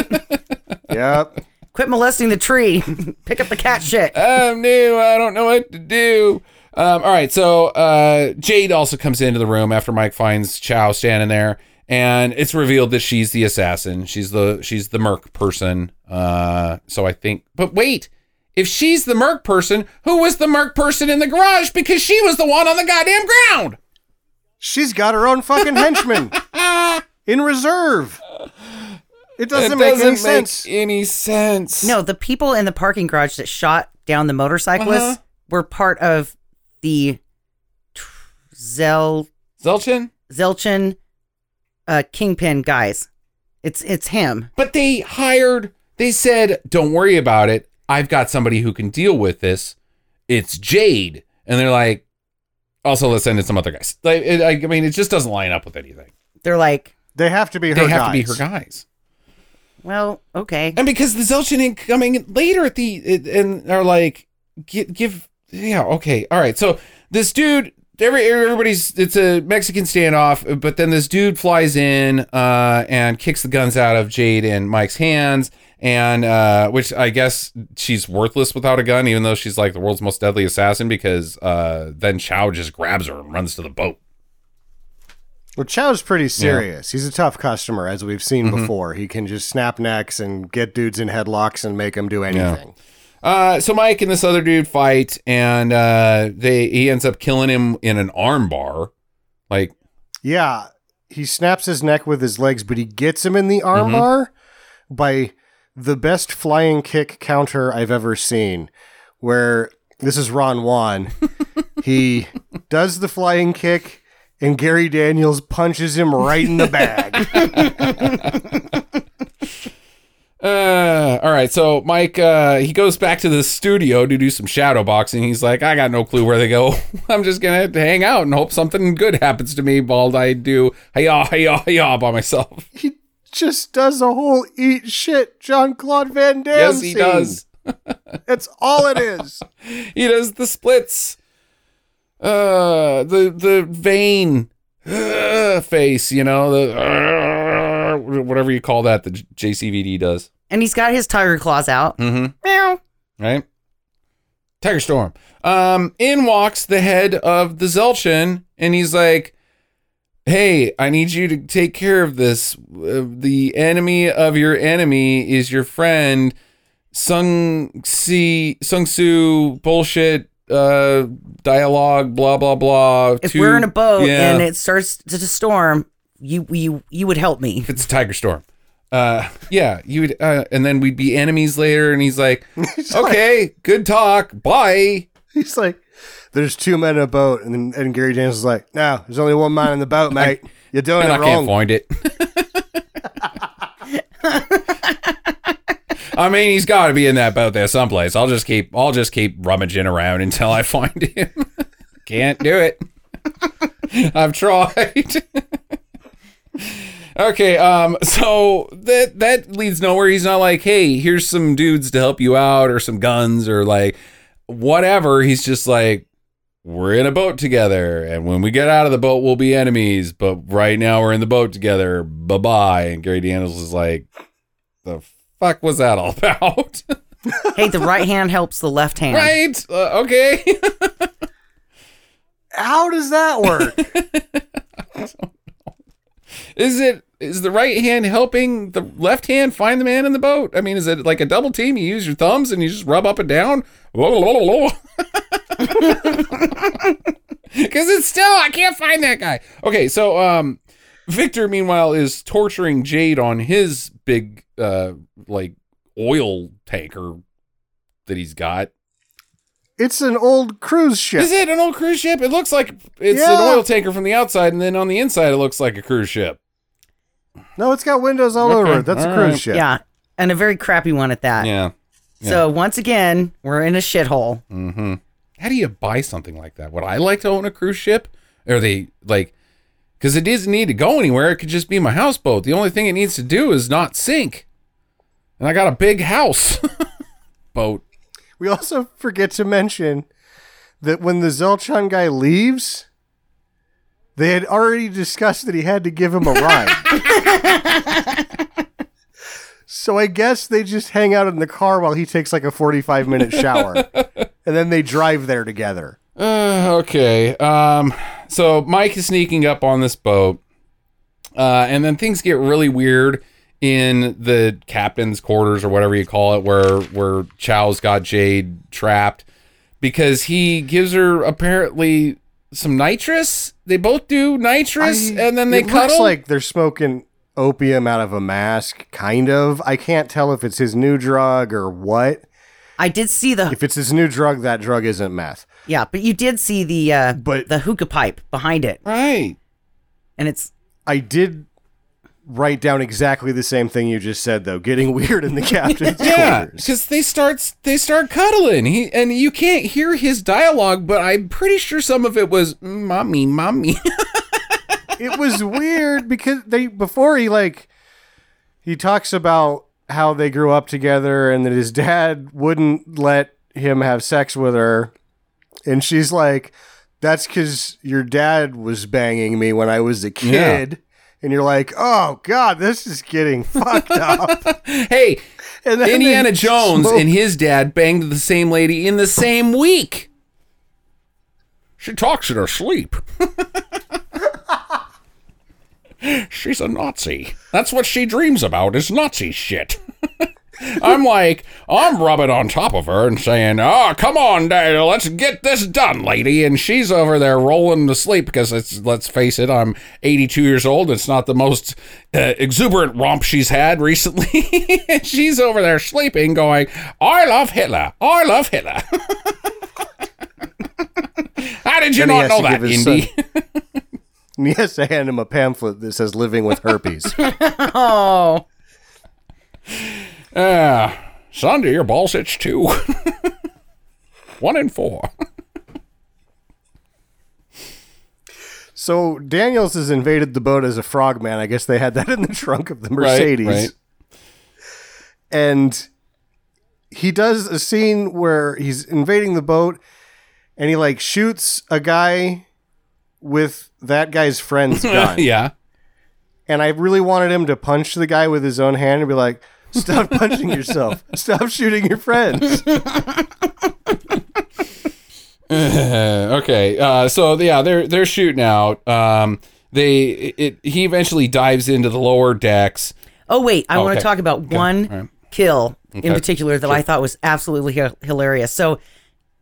[SPEAKER 2] Yep.
[SPEAKER 1] quit molesting the tree. Pick up the cat shit.
[SPEAKER 3] I'm new. I don't know what to do." Um, all right, so uh, Jade also comes into the room after Mike finds Chow standing there, and it's revealed that she's the assassin. She's the she's the Merc person. Uh, so I think, but wait, if she's the Merc person, who was the Merc person in the garage? Because she was the one on the goddamn ground.
[SPEAKER 2] She's got her own fucking henchman in reserve. It doesn't,
[SPEAKER 3] it
[SPEAKER 2] make
[SPEAKER 3] doesn't
[SPEAKER 2] any sense.
[SPEAKER 3] any sense.
[SPEAKER 1] No, the people in the parking garage that shot down the motorcyclists
[SPEAKER 3] Uh-huh.
[SPEAKER 1] were part of the Zel
[SPEAKER 3] Zelchin?
[SPEAKER 1] Zelchin uh, kingpin guys. It's it's him.
[SPEAKER 3] But they hired, they said, don't worry about it. I've got somebody who can deal with this. It's Jade. And they're like, also, let's send in some other guys. Like, it, I I mean, it just doesn't line up with anything.
[SPEAKER 1] They're like,
[SPEAKER 2] They have to be her
[SPEAKER 3] They have
[SPEAKER 2] guys.
[SPEAKER 3] to be her guys.
[SPEAKER 1] well, okay.
[SPEAKER 3] And because the Zelchin ain't coming later at the, and are like, give, give, yeah, okay, all right. So this dude, every, everybody's, it's a Mexican standoff, but then this dude flies in uh, and kicks the guns out of Jade and Mike's hands, and uh, which I guess she's worthless without a gun, even though she's like the world's most deadly assassin, because uh, then Chow just grabs her and runs to the boat.
[SPEAKER 2] Well, Chow's pretty serious. He's a tough customer, as we've seen
[SPEAKER 3] Mm-hmm.
[SPEAKER 2] before. He can just snap necks and get dudes in headlocks and make them do anything.
[SPEAKER 3] Uh, so Mike and this other dude fight, and uh, they he ends up killing him in an arm bar. Like,
[SPEAKER 2] Yeah, he snaps his neck with his legs, but he gets him in the
[SPEAKER 3] Mm-hmm.
[SPEAKER 2] armbar by the best flying kick counter I've ever seen. Where this is Ron Juan. he does the flying kick, and Gary Daniels punches him right in the bag.
[SPEAKER 3] Uh, all right. So Mike, uh, he goes back to the studio to do some shadow boxing. He's like, I got no clue where they go. I'm just gonna hang out and hope something good happens to me while I do hiya hiya hiya by myself.
[SPEAKER 2] He just does a whole eat shit Jean-Claude Van Damme.
[SPEAKER 3] yes, he
[SPEAKER 2] scene.
[SPEAKER 3] does.
[SPEAKER 2] That's all it is.
[SPEAKER 3] He does the splits. Uh, the the vein uh, face. You know the uh, whatever you call that. The JCVD does.
[SPEAKER 1] And he's got his tiger claws out.
[SPEAKER 3] Mm-hmm.
[SPEAKER 1] Meow.
[SPEAKER 3] right? Tiger Storm. Um, in walks the head of the Zelchin, and he's like, "Hey, I need you to take care of this. Uh, the enemy of your enemy is your friend, Sung Si Sung Su bullshit uh dialogue. Blah blah blah.
[SPEAKER 1] If
[SPEAKER 3] to-
[SPEAKER 1] we're in a boat
[SPEAKER 3] yeah,
[SPEAKER 1] and it starts to storm, you you you would help me.
[SPEAKER 3] it's a Tiger Storm." Uh, yeah, you would, uh, and then we'd be enemies later. And he's like,
[SPEAKER 2] He's like-
[SPEAKER 3] "Okay, good talk, bye."
[SPEAKER 2] He's like, there's two men in a boat, and then and Gary James is like, no, there's only one man in the boat, mate. You're doing
[SPEAKER 3] and
[SPEAKER 2] it
[SPEAKER 3] I can't
[SPEAKER 2] wrong.
[SPEAKER 3] find it. I mean, he's got to be in that boat there someplace. I'll just keep, I'll just keep rummaging around until I find him. can't do it. I've tried. Okay, um, so that that leads nowhere. He's not like, hey, here's some dudes to help you out, or some guns, or like whatever. He's just like, we're in a boat together, and when we get out of the boat, we'll be enemies. But right now, we're in the boat together. Bye bye. And Gary Daniels is like, the fuck was that all about?
[SPEAKER 1] hey, the right hand helps the left hand.
[SPEAKER 3] right? Uh, okay.
[SPEAKER 2] How does that work?
[SPEAKER 3] is it is the right hand helping the left hand find the man in the boat? I mean, is it like a double team? You use your thumbs and you just rub up and down. Because it's still I can't find that guy. Okay, so um, Victor meanwhile is torturing Jade on his big uh like oil tanker that he's got.
[SPEAKER 2] it's an old cruise ship.
[SPEAKER 3] Is it an old cruise ship? It looks like it's
[SPEAKER 2] Yeah.
[SPEAKER 3] an oil tanker from the outside, and then on the inside it looks like a cruise ship.
[SPEAKER 2] No, it's got windows all
[SPEAKER 3] Okay,
[SPEAKER 2] over it. That's a cruise
[SPEAKER 3] right.
[SPEAKER 2] ship.
[SPEAKER 1] Yeah, and a very crappy one at that.
[SPEAKER 3] Yeah.
[SPEAKER 1] So once again, we're in a shithole.
[SPEAKER 3] Mm-hmm. How do you buy something like that? Would I like to own a cruise ship? Are they like? Because it doesn't need to go anywhere. It could just be my houseboat. The only thing it needs to do is not sink. And I got a big house boat.
[SPEAKER 2] We also forget to mention that when the Zelchon guy leaves, they had already discussed that he had to give him a ride. so I guess they just hang out in the car while he takes like a 45 minute shower. and then they drive there together.
[SPEAKER 3] Uh, okay. Um, so Mike is sneaking up on this boat, uh, and then things get really weird in the captain's quarters or whatever you call it, where where Chow's got Jade trapped because he gives her apparently some nitrous. They both do nitrous,
[SPEAKER 2] I-
[SPEAKER 3] and then they
[SPEAKER 2] it
[SPEAKER 3] cuddle.
[SPEAKER 2] looks like they're smoking opium out of a mask, kind of. I can't tell if it's his new drug or what.
[SPEAKER 1] I did see the
[SPEAKER 2] If it's his new drug, that drug isn't meth.
[SPEAKER 1] yeah, but you did see the uh,
[SPEAKER 2] But-
[SPEAKER 1] the hookah pipe behind it,
[SPEAKER 3] right.
[SPEAKER 1] and it's
[SPEAKER 2] I did write down exactly the same thing you just said, though. Getting weird in the captain's
[SPEAKER 3] Yeah, because they start they start cuddling. He and you can't hear his dialogue, but I'm pretty sure some of it was mm, "mommy, mommy."
[SPEAKER 2] It was weird because they before he like he talks about how they grew up together and that his dad wouldn't let him have sex with her, and she's like, "That's because your dad was banging me when I was a kid." And you're like, oh god, this is getting fucked up.
[SPEAKER 3] hey, Indiana Jones and his dad banged the same lady in the same week. She talks in her sleep. She's a Nazi. That's what she dreams about is Nazi shit. I'm like, I'm rubbing on top of her and saying, "Oh, come on, Dad, let's get this done, lady." And she's over there rolling to sleep because it's, let's face it, I'm 82 years old. It's not the most uh, exuberant romp she's had recently. she's over there sleeping, going, "I love Hitler. I love Hitler." How did you
[SPEAKER 2] Then
[SPEAKER 3] not know that, Indy?
[SPEAKER 2] And he has to hand him a pamphlet that says "Living with Herpes."
[SPEAKER 1] oh
[SPEAKER 3] Ah, Sunday, your balls itch too. One in four.
[SPEAKER 2] So Daniels has invaded the boat as a frogman. I guess they had that in the trunk of the
[SPEAKER 3] Right,
[SPEAKER 2] Mercedes.
[SPEAKER 3] right.
[SPEAKER 2] And he does a scene where he's invading the boat and he like shoots a guy with that guy's friend's gun.
[SPEAKER 3] yeah.
[SPEAKER 2] And I really wanted him to punch the guy with his own hand and be like, Stop punching yourself. Stop shooting your friends.
[SPEAKER 3] Okay. Uh, so yeah, they're they're shooting out. Um, they it, he eventually dives into the lower decks.
[SPEAKER 1] Oh wait, I want
[SPEAKER 3] Okay.
[SPEAKER 1] to talk about one
[SPEAKER 3] All right.
[SPEAKER 1] kill
[SPEAKER 3] Okay.
[SPEAKER 1] in particular that I thought was absolutely hi- hilarious. So,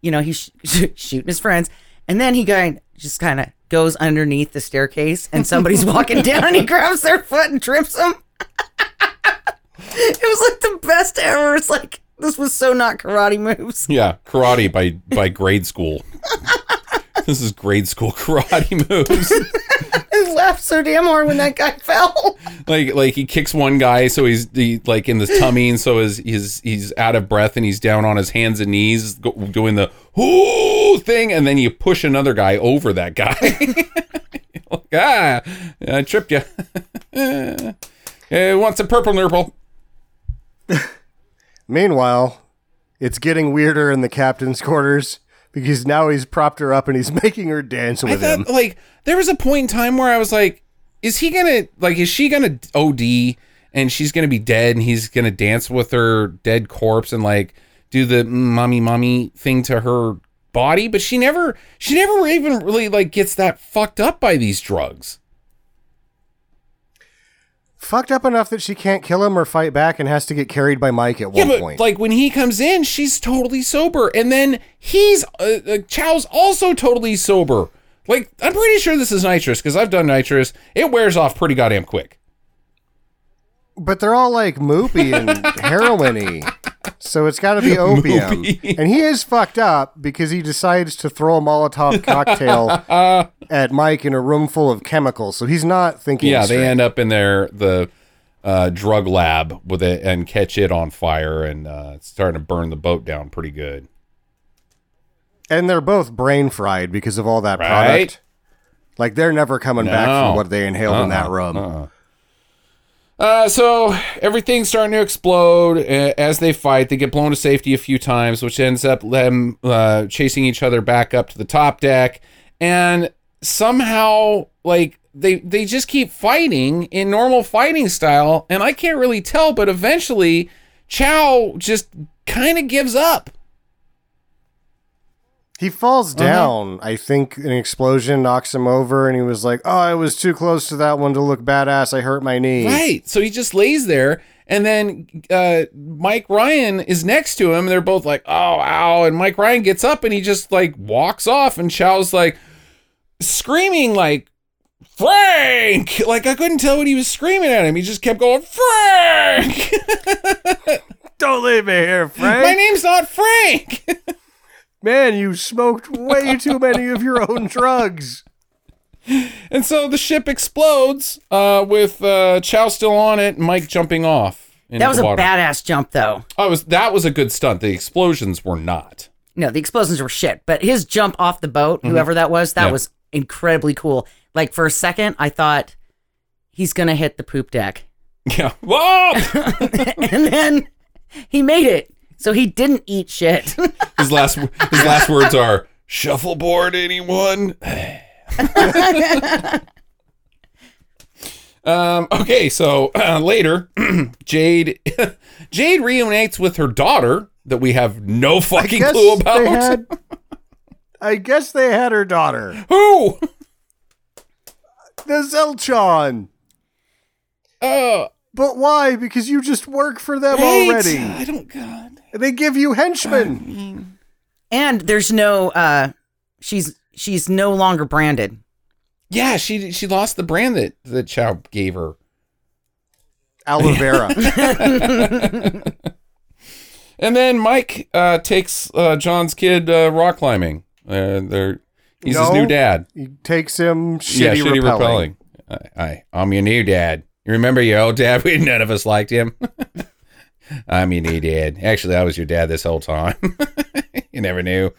[SPEAKER 1] you know, he's sh- shooting his friends, and then he kind just kind of goes underneath the staircase, and somebody's walking down, and he grabs their foot and trips them. it was like the best ever. It's like this was so not karate moves.
[SPEAKER 3] Yeah, karate by by grade school. this is grade school karate moves.
[SPEAKER 1] I laughed so damn hard when that guy fell.
[SPEAKER 3] like like he kicks one guy so he's the like in the tummy and so his he's he's out of breath and he's down on his hands and knees go, doing the whoo thing and then you push another guy over that guy like, ah i tripped you uh, want some purple nurple
[SPEAKER 2] Meanwhile, it's getting weirder in the captain's quarters because now he's propped her up and he's making her dance
[SPEAKER 3] i
[SPEAKER 2] with him.
[SPEAKER 3] like there was a point in time where i was like is he gonna like is she gonna od and she's gonna be dead and he's gonna dance with her dead corpse and like do the mm, mommy mommy thing to her body but she never she never even really like gets that fucked up by these drugs
[SPEAKER 2] Fucked up enough that she can't kill him or fight back and has to get carried by Mike at
[SPEAKER 3] yeah
[SPEAKER 2] one
[SPEAKER 3] but
[SPEAKER 2] point.
[SPEAKER 3] like when he comes in she's totally sober. And then he's uh, uh, chow's also totally sober. Like i'm pretty sure this is nitrous because i've done nitrous. It wears off pretty goddamn quick
[SPEAKER 2] but they're all like moopy and heroin-y. So it's got to be opium.
[SPEAKER 3] Moopy.
[SPEAKER 2] and he is fucked up because he decides to throw a Molotov cocktail at Mike in a room full of chemicals. So he's not thinking
[SPEAKER 3] Yeah,
[SPEAKER 2] straight.
[SPEAKER 3] they end up in their the uh, drug lab with it and catch it on fire and uh, it's starting to burn the boat down pretty good.
[SPEAKER 2] And they're both brain fried because of all that
[SPEAKER 3] Right?
[SPEAKER 2] product. Like they're never coming back from what they inhaled in that
[SPEAKER 3] Uh-uh,
[SPEAKER 2] room.
[SPEAKER 3] uh-uh. Uh, so everything's starting to explode uh, as they fight. They get blown to safety a few times, which ends up them uh, chasing each other back up to the top deck, and somehow like they they just keep fighting in normal fighting style, and I can't really tell, but eventually Chow just kind of gives up.
[SPEAKER 2] He falls
[SPEAKER 3] Uh-huh.
[SPEAKER 2] down. I think an explosion knocks him over, and he was like, "Oh, I was too close to that one to look badass. I hurt my knee."
[SPEAKER 3] Right. So he just lays there, and then uh, Mike Ryan is next to him, and they're both like, "Oh, ow!" And Mike Ryan gets up and he just like walks off, and Chow's like screaming like. Frank! Like I couldn't tell what he was screaming at him. He just kept going, Frank!
[SPEAKER 2] Don't leave me here, Frank.
[SPEAKER 3] My name's not Frank!
[SPEAKER 2] Man, you smoked way too many of your own drugs.
[SPEAKER 3] and so the ship explodes uh, with uh, Chow still on it and Mike jumping off. into
[SPEAKER 1] That was
[SPEAKER 3] the
[SPEAKER 1] a
[SPEAKER 3] water.
[SPEAKER 1] badass jump, though.
[SPEAKER 3] Oh, it was, that was a good stunt. The explosions were not.
[SPEAKER 1] No, the explosions were shit, but his jump off the boat, whoever that was, that
[SPEAKER 3] Mm-hmm. Yeah.
[SPEAKER 1] was incredibly cool. Like for a second, I thought he's gonna hit the poop deck,
[SPEAKER 3] Yeah. Whoa!
[SPEAKER 1] and then he made it. So he didn't eat shit.
[SPEAKER 3] His last his last words are shuffleboard anyone? um okay, so uh, later Jade Jade reunites with her daughter that we have no fucking
[SPEAKER 2] Guess
[SPEAKER 3] clue
[SPEAKER 2] they
[SPEAKER 3] about.
[SPEAKER 2] had- I guess they had her daughter,
[SPEAKER 3] Who?
[SPEAKER 2] the Zelchon.
[SPEAKER 3] Uh
[SPEAKER 2] But why? Because you just work for them
[SPEAKER 3] right.
[SPEAKER 2] already.
[SPEAKER 3] I don't god.
[SPEAKER 2] They give you henchmen.
[SPEAKER 1] and there's no uh she's she's no longer branded.
[SPEAKER 3] Yeah, she she lost the brand that that Chow gave her.
[SPEAKER 2] Aloe vera.
[SPEAKER 3] And then Mike uh, takes uh, John's kid uh, rock climbing. Uh, they're he's his new dad.
[SPEAKER 2] he takes him shitty,
[SPEAKER 3] yeah, shitty
[SPEAKER 2] repelling.
[SPEAKER 3] repelling. I, I, I'm your new dad. You remember your old dad? We none of us liked him. I'm he did. Actually, I was your dad this whole time. you never knew.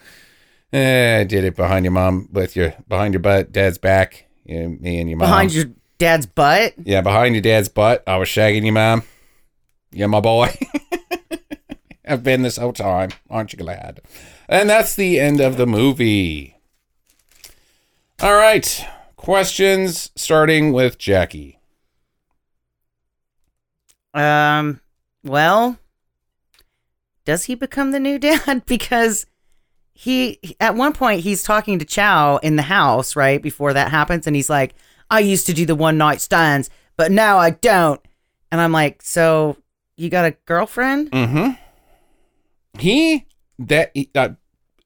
[SPEAKER 3] Eh, I did it behind your mom with your behind your butt, dad's back. Yeah, me and your mom.
[SPEAKER 1] Behind your dad's butt.
[SPEAKER 3] Yeah, behind your dad's butt. I was shagging your mom. Yeah, my boy. I've been this whole time. Aren't you glad? And that's the end of the movie. All right. Questions starting with Jackie.
[SPEAKER 1] Um, well, does he become the new dad? because he, at one point, he's talking to Chow in the house, right? Before that happens. And he's like, I used to do the one night stands, but now I don't. And I'm like, so you got a girlfriend?
[SPEAKER 3] Mm-hmm. He that uh,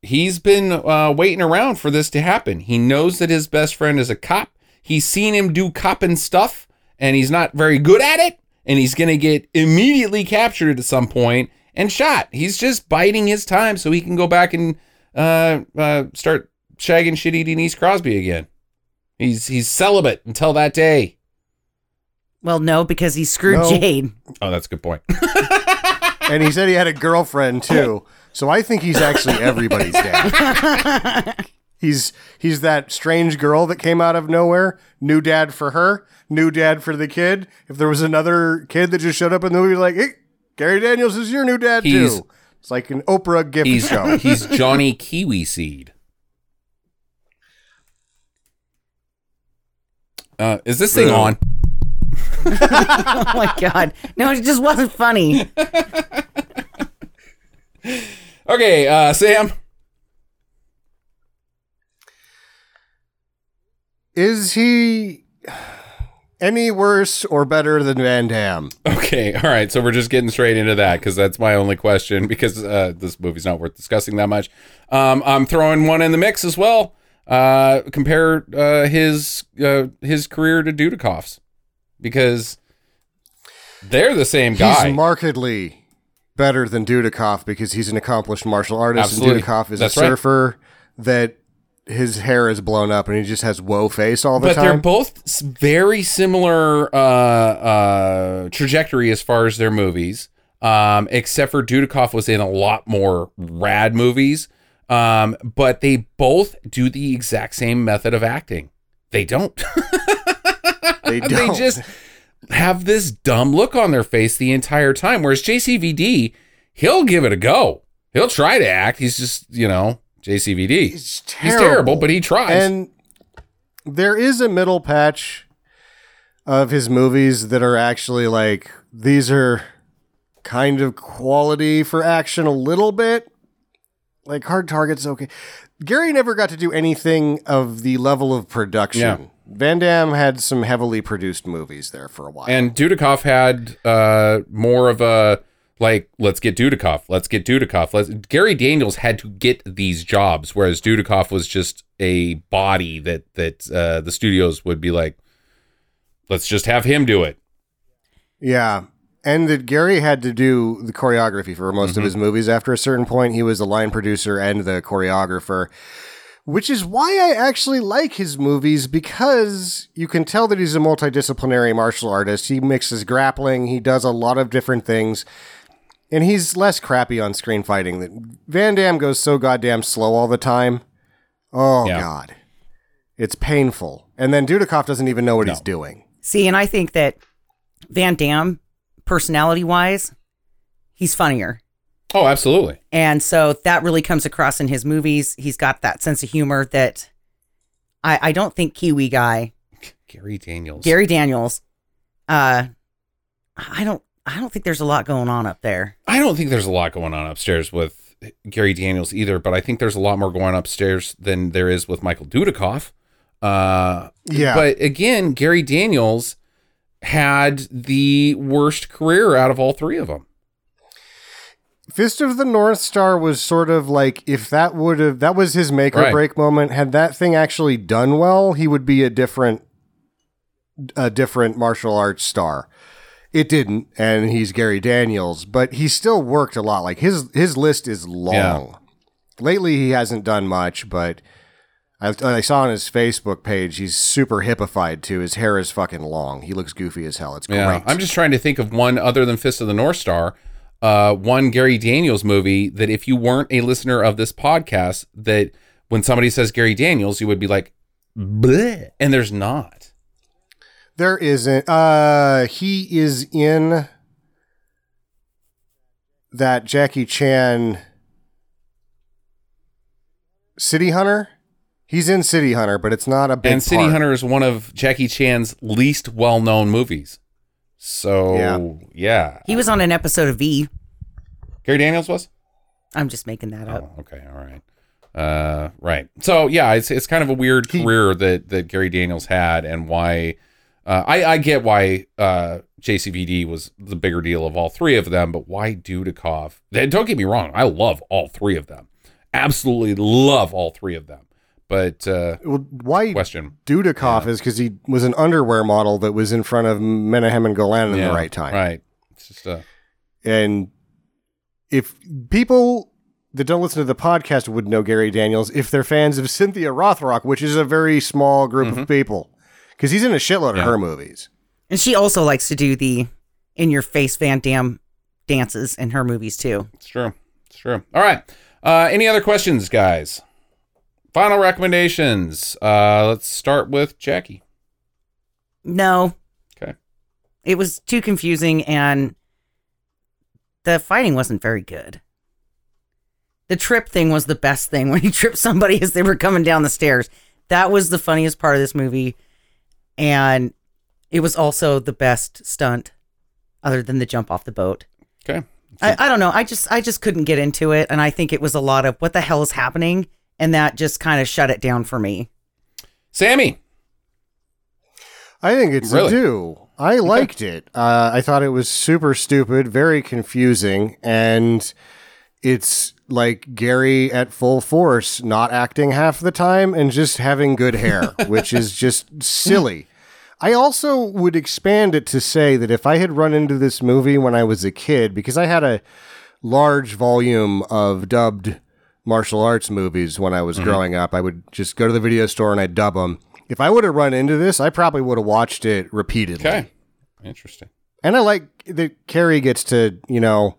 [SPEAKER 3] he's been uh, waiting around for this to happen. He knows that his best friend is a cop. He's seen him do copping stuff, and he's not very good at it. And he's gonna get immediately captured at some point and shot. He's just biding his time so he can go back and uh, uh, start shagging shitty Denise Crosby again. He's he's celibate until that day.
[SPEAKER 1] Well, no, because he screwed
[SPEAKER 2] No.
[SPEAKER 1] Jade.
[SPEAKER 3] Oh, that's a good point.
[SPEAKER 2] And he said he had a girlfriend too. So I think he's actually everybody's dad. He's he's that strange girl that came out of nowhere. New dad for her, new dad for the kid. If there was another kid that just showed up in the movie, like, hey, Gary Daniels is your new dad
[SPEAKER 3] He's-
[SPEAKER 2] too. It's like an Oprah gift
[SPEAKER 3] He's
[SPEAKER 2] show.
[SPEAKER 3] he's Johnny Kiwi Seed. Uh, is this thing
[SPEAKER 2] Boo.
[SPEAKER 3] on?
[SPEAKER 1] oh my God. No, it just wasn't funny.
[SPEAKER 3] Okay, uh, Sam.
[SPEAKER 2] Is he any worse or better than Van Damme?
[SPEAKER 3] Okay, all right. So we're just getting straight into that because that's my only question because uh, this movie's not worth discussing that much. Um, I'm throwing one in the mix as well. Uh, compare uh, his uh, his career to Dudikoff's because they're the same guy.
[SPEAKER 2] He's markedly better than Dudikoff because he's an accomplished martial artist,
[SPEAKER 3] Absolutely.
[SPEAKER 2] and Dudikoff is
[SPEAKER 3] That's
[SPEAKER 2] a
[SPEAKER 3] right.
[SPEAKER 2] surfer that his hair is blown up and he just has woe face all the time.
[SPEAKER 3] but they're both very similar uh, uh, trajectory as far as their movies, um, except for Dudikoff was in a lot more rad movies. Um, but they both do the exact same method of acting. They don't.
[SPEAKER 2] they
[SPEAKER 3] they
[SPEAKER 2] don't.
[SPEAKER 3] just have this dumb look on their face the entire time. Whereas JCVD, he'll give it a go. He'll try to act. He's just, you know, JCVD.
[SPEAKER 2] He's
[SPEAKER 3] He's
[SPEAKER 2] terrible.
[SPEAKER 3] terrible, but he tries.
[SPEAKER 2] And there is a middle patch of his movies that are actually like these are kind of quality for action a little bit. Like Hard Target's okay. Gary never got to do anything of the level of production.
[SPEAKER 3] Yeah.
[SPEAKER 2] Van Damme had some heavily produced movies there for a while.
[SPEAKER 3] And Dudikoff had uh, more of a like, let's get Dudikoff, let's get Dudikoff. Let's Gary Daniels had to get these jobs, whereas Dudikoff was just a body that that uh, the studios would be like, let's just have him do it.
[SPEAKER 2] Yeah. And that Gary had to do the choreography for most
[SPEAKER 3] Mm-hmm.
[SPEAKER 2] of his movies. After a certain point, he was the line producer and the choreographer, which is why I actually like his movies because you can tell that he's a multidisciplinary martial artist. He mixes grappling, he does a lot of different things, and he's less crappy on screen fighting. That Van Damme goes so goddamn slow all the time. Oh,
[SPEAKER 3] Yeah.
[SPEAKER 2] God. It's painful. And then Dudikoff doesn't even know what he's doing.
[SPEAKER 1] See, and I think that Van Damme, personality wise, he's funnier.
[SPEAKER 3] Oh, absolutely.
[SPEAKER 1] And so that really comes across in his movies. He's got that sense of humor that I, I don't think Kiwi guy,
[SPEAKER 3] Gary Daniels.
[SPEAKER 1] Gary Daniels, uh, I don't I don't think there's a lot going on up there.
[SPEAKER 3] I don't think there's a lot going on upstairs with Gary Daniels either, but I think there's a lot more going upstairs than there is with Michael Dudikoff. Uh,
[SPEAKER 2] Yeah.
[SPEAKER 3] But again, Gary Daniels had the worst career out of all three of them.
[SPEAKER 2] Fist of the North Star was sort of like if that would have that was his make or
[SPEAKER 3] Right.
[SPEAKER 2] break moment. Had that thing actually done well, he would be a different a different martial arts star. It didn't, and he's Gary Daniels, but he still worked a lot. Like his his list is long. Lately, he hasn't done much, but I, I saw on his Facebook page he's super hippified too. His hair is fucking long. He looks goofy as hell. It's
[SPEAKER 3] Yeah.
[SPEAKER 2] great.
[SPEAKER 3] I'm just trying to think of one other than Fist of the North Star. uh, one Gary Daniels movie that if you weren't a listener of this podcast, that when somebody says Gary Daniels, you would be like, Bleh, and there's not.
[SPEAKER 2] There isn't. Uh, he is in that Jackie Chan City Hunter. He's in City Hunter, but it's not a big.
[SPEAKER 3] And City
[SPEAKER 2] part.
[SPEAKER 3] Hunter is one of Jackie Chan's least well-known movies. So
[SPEAKER 2] Yeah.
[SPEAKER 3] yeah,
[SPEAKER 1] He was on an episode of V.
[SPEAKER 3] Gary Daniels was.
[SPEAKER 1] I'm just making that up.
[SPEAKER 3] Oh, okay, all right, uh, right. So yeah, it's it's kind of a weird
[SPEAKER 2] He-
[SPEAKER 3] career that that Gary Daniels had, and why. Uh, I I get why uh, JCVD was the bigger deal of all three of them, but why Dudikoff? Don't get me wrong, I love all three of them, absolutely love all three of them. But uh,
[SPEAKER 2] Well, why
[SPEAKER 3] question,
[SPEAKER 2] Dudikoff is because he was an underwear model that was in front of Menahem and Golan in
[SPEAKER 3] Yeah,
[SPEAKER 2] the right time.
[SPEAKER 3] right? It's just uh,
[SPEAKER 2] And if people that don't listen to the podcast would know Gary Daniels, if they're fans of Cynthia Rothrock, which is a very small group of people, because he's in a shitload.
[SPEAKER 3] Yeah.
[SPEAKER 2] of her movies.
[SPEAKER 1] And she also likes to do the in your face Van Damme dances in her movies too.
[SPEAKER 3] It's true. It's true. All right. Uh, any other questions, guys? Final recommendations. Uh, let's start with Jackie.
[SPEAKER 1] No.
[SPEAKER 3] Okay.
[SPEAKER 1] It was too confusing and the fighting wasn't very good. The trip thing was the best thing when he tripped somebody as they were coming down the stairs. That was the funniest part of this movie. And it was also the best stunt other than the jump off the boat.
[SPEAKER 3] Okay.
[SPEAKER 1] I, I don't know. I just I just couldn't get into it and I think it was a lot of what the hell is happening and that just kind of shut it down for me.
[SPEAKER 3] Sammy.
[SPEAKER 2] I think it's
[SPEAKER 3] Really?
[SPEAKER 2] a do. I liked it. Uh, I thought it was super stupid, very confusing, and it's like Gary at full force, not acting half the time and just having good hair, which is just silly. I also would expand it to say that if I had run into this movie when I was a kid, because I had a large volume of dubbed martial arts movies when I was mm-hmm. growing up, I would just go to the video store and I'd dub them. If I would have run into this, I probably would have watched it repeatedly.
[SPEAKER 3] Okay. Interesting.
[SPEAKER 2] And I like that Cary gets to, you know,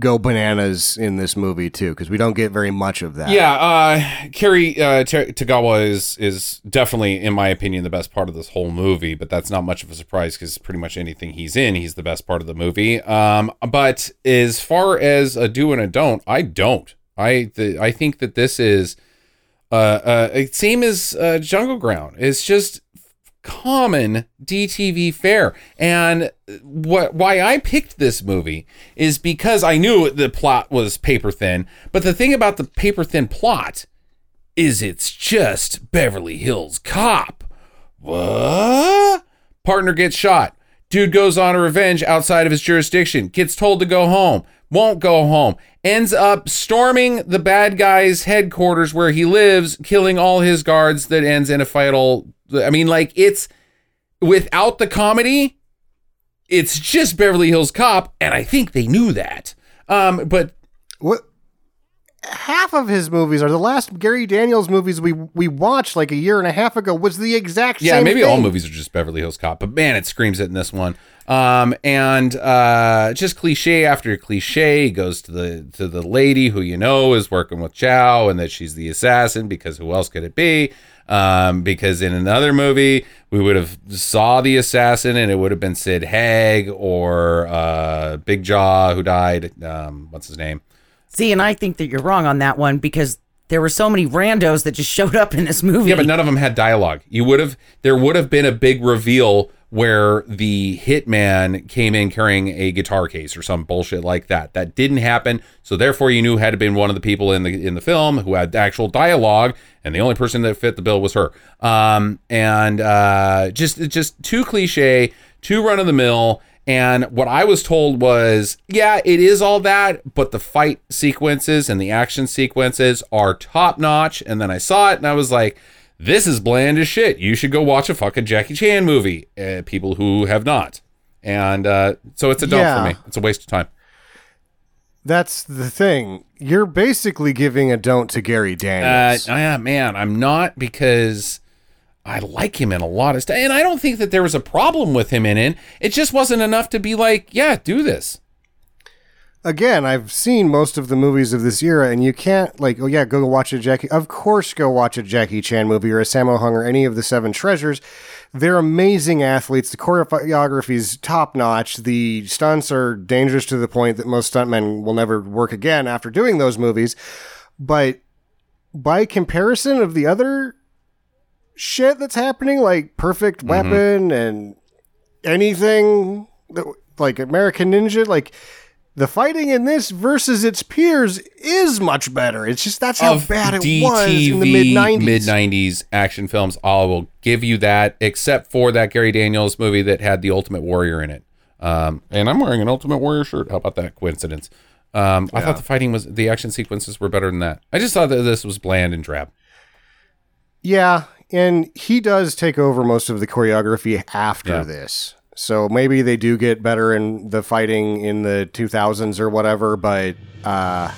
[SPEAKER 2] go bananas in this movie too, because we don't get very much of that.
[SPEAKER 3] Yeah. Uh, Cary uh, Ta- Tagawa is is definitely, in my opinion, the best part of this whole movie. But that's not much of a surprise because pretty much anything he's in, he's the best part of the movie. Um, but as far as a do and a don't, I don't. I the, I think that this is uh, uh, same as uh, Jungle Ground. It's just common DTV fare. And what why I picked this movie is because I knew the plot was paper thin. But the thing about the paper thin plot is it's just Beverly Hills Cop. What? Partner gets shot. Dude goes on a revenge outside of his jurisdiction. Gets told to go home. Won't go home. Ends up storming the bad guy's headquarters where he lives, killing all his guards. That ends in a fatal. I mean, like it's without the comedy, it's just Beverly Hills Cop, and I think they knew that. Um, but
[SPEAKER 2] What? Half of his movies are the last Gary Daniels movies we we watched like a year and a half ago was the exact same.
[SPEAKER 3] yeah, maybe
[SPEAKER 2] thing.
[SPEAKER 3] all movies are just Beverly Hills Cop, but man, it screams it in this one. Um, and uh, just cliche after cliche. He goes to the to the lady who you know is working with Chow, and that she's the assassin because who else could it be? Um, because in another movie we would have saw the assassin and it would have been Sid Haig or uh, Big Jaw who died. Um, what's his name?
[SPEAKER 1] See, and I think that you're wrong on that one because there were so many randos that just showed up in this movie.
[SPEAKER 3] Yeah, but none of them had dialogue. You would have there would have been a big reveal where the hitman came in carrying a guitar case or some bullshit like that. That didn't happen. So therefore you knew had to been one of the people in the in the film who had actual dialogue and the only person that fit the bill was her. Um and uh just just too cliche, too run of the mill and what I was told was, yeah, it is all that, but the fight sequences and the action sequences are top notch. And then I saw it and I was like, this is bland as shit. You should go watch a fucking Jackie Chan movie. Uh, people who have not. And uh, so it's a dump
[SPEAKER 2] Yeah.
[SPEAKER 3] for me. It's a waste of time.
[SPEAKER 2] That's the thing. You're basically giving a don't to Gary
[SPEAKER 3] Uh,
[SPEAKER 2] Daniels.
[SPEAKER 3] yeah, man, I'm not because I like him in a lot of stuff. And I don't think that there was a problem with him in it. It just wasn't enough to be like, yeah, do this.
[SPEAKER 2] Again, I've seen most of the movies of this era, and you can't like, oh yeah, go watch a Jackie. Of course, go watch a Jackie Chan movie or a Sammo Hung or any of the Seven Treasures. They're amazing athletes. The choreography is top notch. The stunts are dangerous to the point that most stuntmen will never work again after doing those movies. But by comparison of the other shit that's happening, like Perfect mm-hmm. Weapon and anything that, like American Ninja, like the fighting in this versus its peers is much better. It's just that's how
[SPEAKER 3] Of
[SPEAKER 2] bad it was in the mid nineties.
[SPEAKER 3] mid '90s action films. I will give you that, except for that Gary Daniels movie that had the Ultimate Warrior in it. Um, and I'm wearing an Ultimate Warrior shirt. How about that coincidence? Um, I thought the fighting was the action sequences were better than that. I just thought that this was bland and drab.
[SPEAKER 2] Yeah, and he does take over most of the choreography after
[SPEAKER 3] Yeah.
[SPEAKER 2] this. So maybe they do get better in the fighting in the 2000s or whatever, but uh,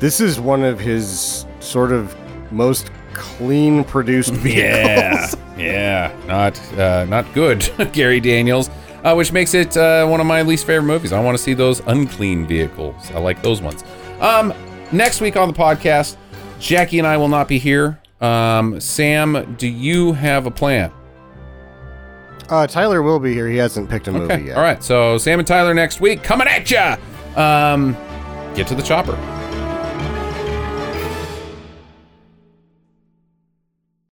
[SPEAKER 2] this is one of his sort of most clean produced vehicles.
[SPEAKER 3] Yeah, yeah, not uh, not good, Gary Daniels. Uh, which makes it uh, one of my least favorite movies. I want to see those unclean vehicles. I like those ones. Um, next week on the podcast, Jackie and I will not be here. Um, Sam, do you have a plan?
[SPEAKER 2] Uh, Tyler will be here. He hasn't picked a movie
[SPEAKER 3] Okay.
[SPEAKER 2] yet.
[SPEAKER 3] All right. So Sam and Tyler next week coming at ya. Um, get to the chopper.